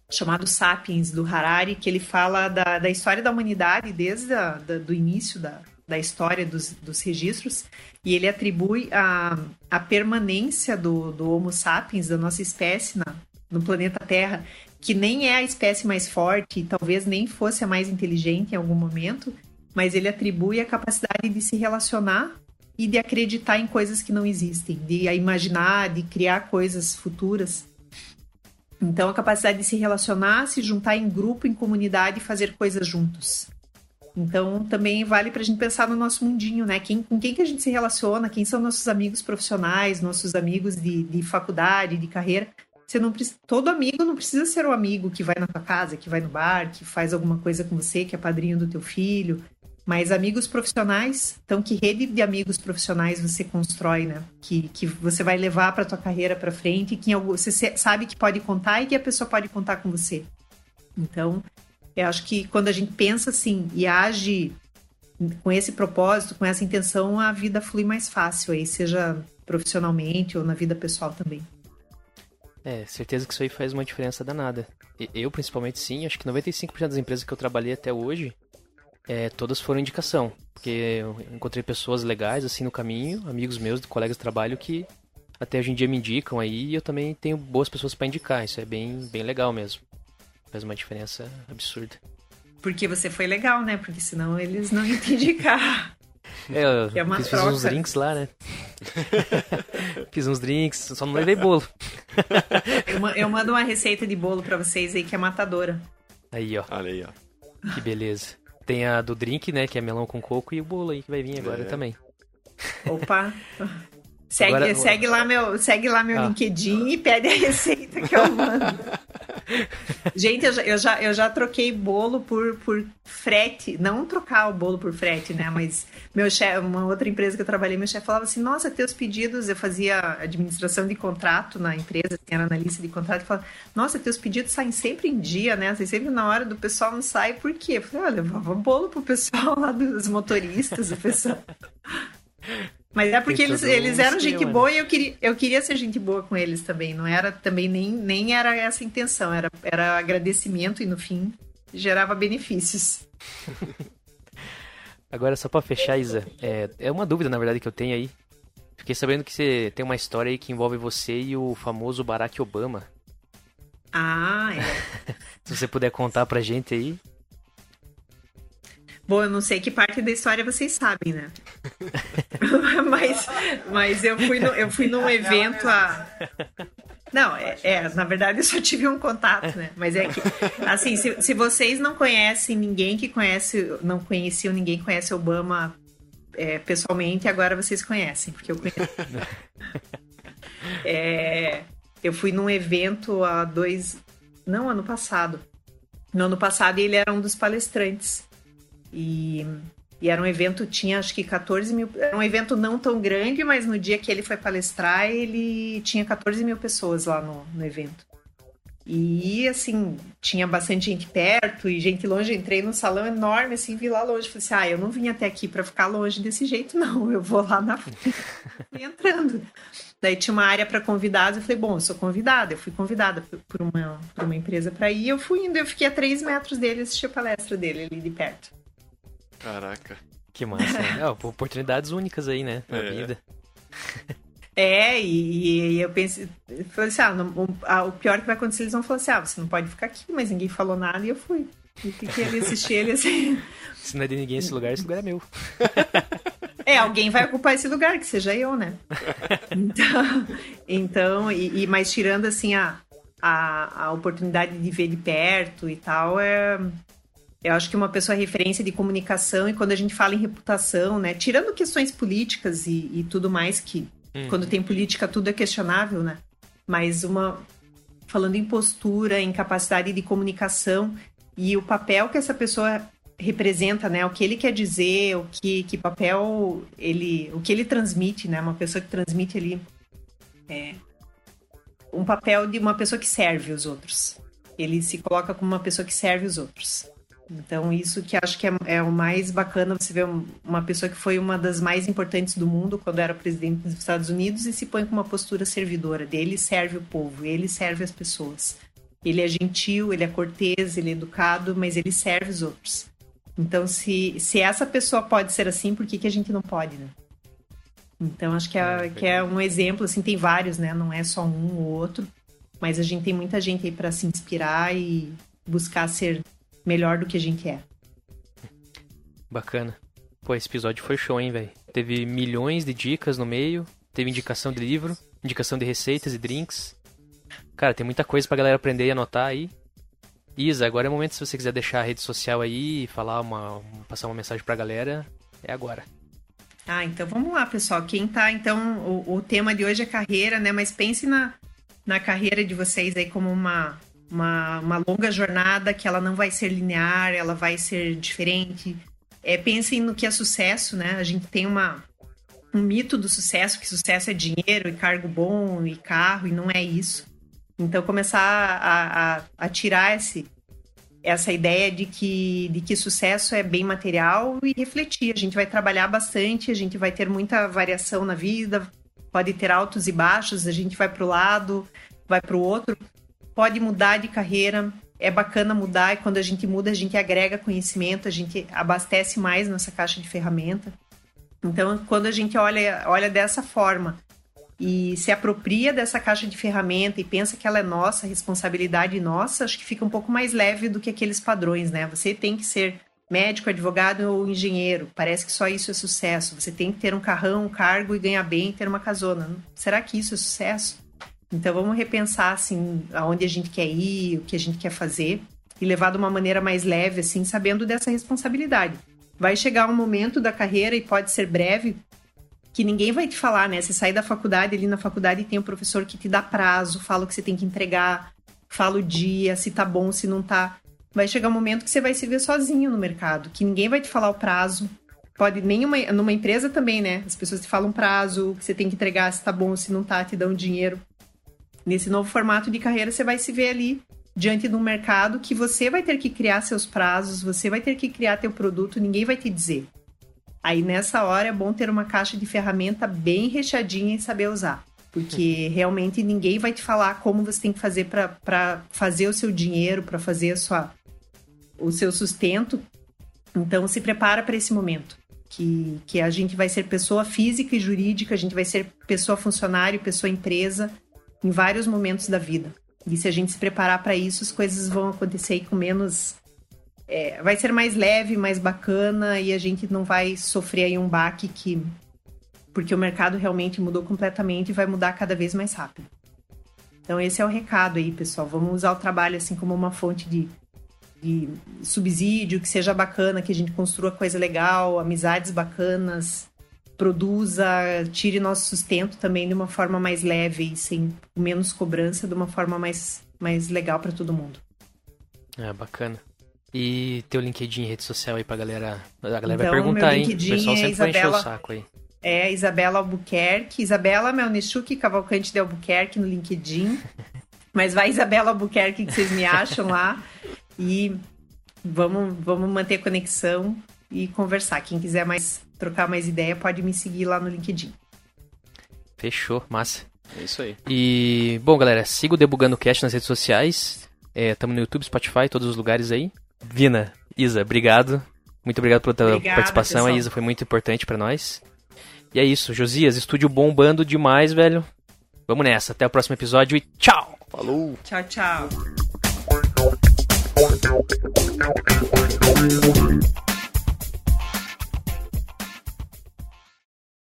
chamado Sapiens, do Harari, que ele fala da, da história da humanidade desde da, do início da, da história dos, dos registros, e ele atribui a, a permanência do, do Homo sapiens, da nossa espécie na, no planeta Terra, que nem é a espécie mais forte, talvez nem fosse a mais inteligente em algum momento, mas ele atribui a capacidade de se relacionar e de acreditar em coisas que não existem, de imaginar, de criar coisas futuras. Então, a capacidade de se relacionar, se juntar em grupo, em comunidade e fazer coisas juntos. Então, também vale para a gente pensar no nosso mundinho, né? Quem, com quem que a gente se relaciona, quem são nossos amigos profissionais, nossos amigos de, de faculdade, de carreira. Você não todo amigo não precisa ser o amigo que vai na tua casa, que vai no bar, que faz alguma coisa com você, que é padrinho do teu filho. Mas amigos profissionais, então que rede de amigos profissionais você constrói, né? Que, que você vai levar para tua carreira para frente, que você sabe que pode contar e que a pessoa pode contar com você. Então, eu acho que quando a gente pensa assim e age com esse propósito, com essa intenção, a vida flui mais fácil aí, seja profissionalmente ou na vida pessoal também. É, certeza que isso aí faz uma diferença danada. Eu, principalmente, sim. Acho que 95% das empresas que eu trabalhei até hoje, é, todas foram indicação. Porque eu encontrei pessoas legais, assim, no caminho, amigos meus, colegas de trabalho, que até hoje em dia me indicam aí. E eu também tenho boas pessoas para indicar. Isso é bem, bem legal mesmo. Faz uma diferença absurda. Porque você foi legal, né? Porque senão eles não iam te indicar. É, eu é fiz, fiz, uns drinks lá, né? fiz uns drinks, só não levei bolo. eu, eu, mando uma receita de bolo para vocês aí que é matadora. Aí, ó. Olha aí, ó. Que beleza. Tem a do drink, né? Que é melão com coco e o bolo aí que vai vir agora é. também. Opa! Segue, agora, segue, lá meu, segue lá meu ah. LinkedIn e pede a receita que eu mando. Gente, eu já, eu já, eu já troquei bolo por, por frete. Não trocar o bolo por frete, né? Mas meu chefe, uma outra empresa que eu trabalhei, meu chefe falava assim: Nossa, teus pedidos. Eu fazia administração de contrato na empresa, assim, era analista de contrato. Falava: Nossa, teus pedidos saem sempre em dia, né? Assim, sempre na hora do pessoal não sai. Por quê? Eu falei: Olha, levava bolo pro pessoal lá dos motoristas, o pessoal. Mas é porque eles, eles eram gente né? boa e eu queria, eu queria ser gente boa com eles também. Não era também nem, nem era essa a intenção, era, era agradecimento e no fim gerava benefícios. Agora, só para fechar, Isa, é, é uma dúvida na verdade que eu tenho aí. Fiquei sabendo que você tem uma história aí que envolve você e o famoso Barack Obama. Ah, é. Se você puder contar pra gente aí. Bom, eu não sei que parte da história vocês sabem, né? mas, mas eu fui, no, eu fui num evento a. Não, é, é, na verdade eu só tive um contato, né? Mas é que, assim, se, se vocês não conhecem ninguém que conhece, não conheciam ninguém que conhece Obama é, pessoalmente, agora vocês conhecem, porque eu conheço. É, eu fui num evento há dois. Não, ano passado. No ano passado ele era um dos palestrantes. E, e era um evento, tinha acho que 14 mil. Era um evento não tão grande, mas no dia que ele foi palestrar, ele tinha 14 mil pessoas lá no, no evento. E assim, tinha bastante gente perto e gente longe. Entrei num salão enorme, assim, vi lá longe. Falei assim: ah, eu não vim até aqui para ficar longe desse jeito, não. Eu vou lá na frente. Entrando. Daí tinha uma área para convidados. Eu falei: bom, eu sou convidada. Eu fui convidada por uma, por uma empresa para ir. Eu fui indo, eu fiquei a três metros dele, assisti a palestra dele ali de perto. Caraca. Que massa. Né? é, oportunidades únicas aí, né? Na é. vida. É, e, e eu pensei, eu falei assim, ah, não, o, o, pior que vai acontecer, eles vão falar assim, ah, você não pode ficar aqui, mas ninguém falou nada e eu fui. E fiquei ali assistir ele assim. Se não é de ninguém esse lugar, esse lugar é meu. É, alguém vai ocupar esse lugar, que seja eu, né? Então, então e, e mas tirando assim a, a, a oportunidade de ver de perto e tal, é, eu acho que uma pessoa é referência de comunicação e quando a gente fala em reputação, né, tirando questões políticas e, e tudo mais que hum. quando tem política tudo é questionável, né? Mas uma falando em postura, em capacidade de comunicação e o papel que essa pessoa representa, né? O que ele quer dizer, o que, que papel ele, o que ele transmite, né? Uma pessoa que transmite ali é, um papel de uma pessoa que serve os outros. Ele se coloca como uma pessoa que serve os outros. Então, isso que acho que é, é, o mais bacana, você ver uma pessoa que foi uma das mais importantes do mundo quando era presidente dos Estados Unidos e se põe com uma postura servidora dele serve o povo, ele serve as pessoas. Ele é gentil, ele é cortês, ele é educado, mas ele serve os outros. Então, se, se essa pessoa pode ser assim, por que, que a gente não pode, né? Então, acho que é, é que é um exemplo, assim, tem vários, né? Não é só um ou outro, mas a gente tem muita gente aí para se inspirar e buscar ser melhor do que a gente é. Bacana. Pô, esse episódio foi show, hein, velho? Teve milhões de dicas no meio, teve indicação de livro, indicação de receitas e drinks. Cara, tem muita coisa pra galera aprender e anotar aí. Isa, agora é o momento se você quiser deixar a rede social aí, falar uma, passar uma mensagem pra galera, é agora. Ah, então vamos lá, pessoal. Quem tá, então, o, o tema de hoje é carreira, né? Mas pense na, na carreira de vocês aí como uma, uma, uma longa jornada que ela não vai ser linear, ela vai ser diferente. É, pensem no que é sucesso, né? A gente tem uma, um mito do sucesso, que sucesso é dinheiro e cargo bom e carro, e não é isso. Então, começar a, a, a tirar esse, essa ideia de que, de que sucesso é bem material e refletir. A gente vai trabalhar bastante, a gente vai ter muita variação na vida, pode ter altos e baixos, a gente vai para o lado, vai para o outro, pode mudar de carreira. É bacana mudar e quando a gente muda, a gente agrega conhecimento, a gente abastece mais nossa caixa de ferramenta. Então, quando a gente olha, olha dessa forma e se apropria dessa caixa de ferramenta e pensa que ela é nossa, responsabilidade nossa, acho que fica um pouco mais leve do que aqueles padrões, né? Você tem que ser médico, advogado ou engenheiro. Parece que só isso é sucesso. Você tem que ter um carrão, um cargo e ganhar bem, ter uma casona. Será que isso é sucesso? Então vamos repensar assim aonde a gente quer ir, o que a gente quer fazer e levar de uma maneira mais leve, assim, sabendo dessa responsabilidade. Vai chegar um momento da carreira e pode ser breve, que ninguém vai te falar, né? Você sai da faculdade, ali na faculdade tem um professor que te dá prazo, fala o que você tem que entregar, fala o dia, se tá bom, se não tá. Vai chegar um momento que você vai se ver sozinho no mercado, que ninguém vai te falar o prazo. Pode nem uma, numa empresa também, né? As pessoas te falam prazo, que você tem que entregar, se tá bom, se não tá, te dão dinheiro. Nesse novo formato de carreira, você vai se ver ali diante de um mercado que você vai ter que criar seus prazos, você vai ter que criar teu produto, ninguém vai te dizer. Aí nessa hora é bom ter uma caixa de ferramenta bem recheadinha e saber usar. Porque realmente ninguém vai te falar como você tem que fazer para fazer o seu dinheiro, para fazer a sua, o seu sustento. Então se prepara para esse momento. Que, que a gente vai ser pessoa física e jurídica, a gente vai ser pessoa funcionário, pessoa empresa, em vários momentos da vida. E se a gente se preparar para isso, as coisas vão acontecer com menos é, vai ser mais leve, mais bacana e a gente não vai sofrer aí um baque que. Porque o mercado realmente mudou completamente e vai mudar cada vez mais rápido. Então, esse é o recado aí, pessoal. Vamos usar o trabalho assim como uma fonte de, de subsídio, que seja bacana, que a gente construa coisa legal, amizades bacanas, produza, tire nosso sustento também de uma forma mais leve e sem menos cobrança, de uma forma mais, mais legal para todo mundo. É, bacana. E teu LinkedIn, rede social aí pra galera. A galera então, vai perguntar, hein? O pessoal é sempre Isabela, vai encher o saco aí. É, Isabela Albuquerque. Isabela Melnichuk Cavalcante de Albuquerque no LinkedIn. Mas vai Isabela Albuquerque que vocês me acham lá. E vamos, vamos manter conexão e conversar. Quem quiser mais trocar mais ideia, pode me seguir lá no LinkedIn. Fechou, massa. É isso aí. E, bom, galera, siga o Debugando Cast nas redes sociais. Estamos é, no YouTube, Spotify, todos os lugares aí. Vina, Isa, obrigado. Muito obrigado pela tua Obrigada, participação. Pessoal. A Isa foi muito importante para nós. E é isso, Josias, estúdio bombando demais, velho. Vamos nessa. Até o próximo episódio e tchau! Falou! Tchau, tchau!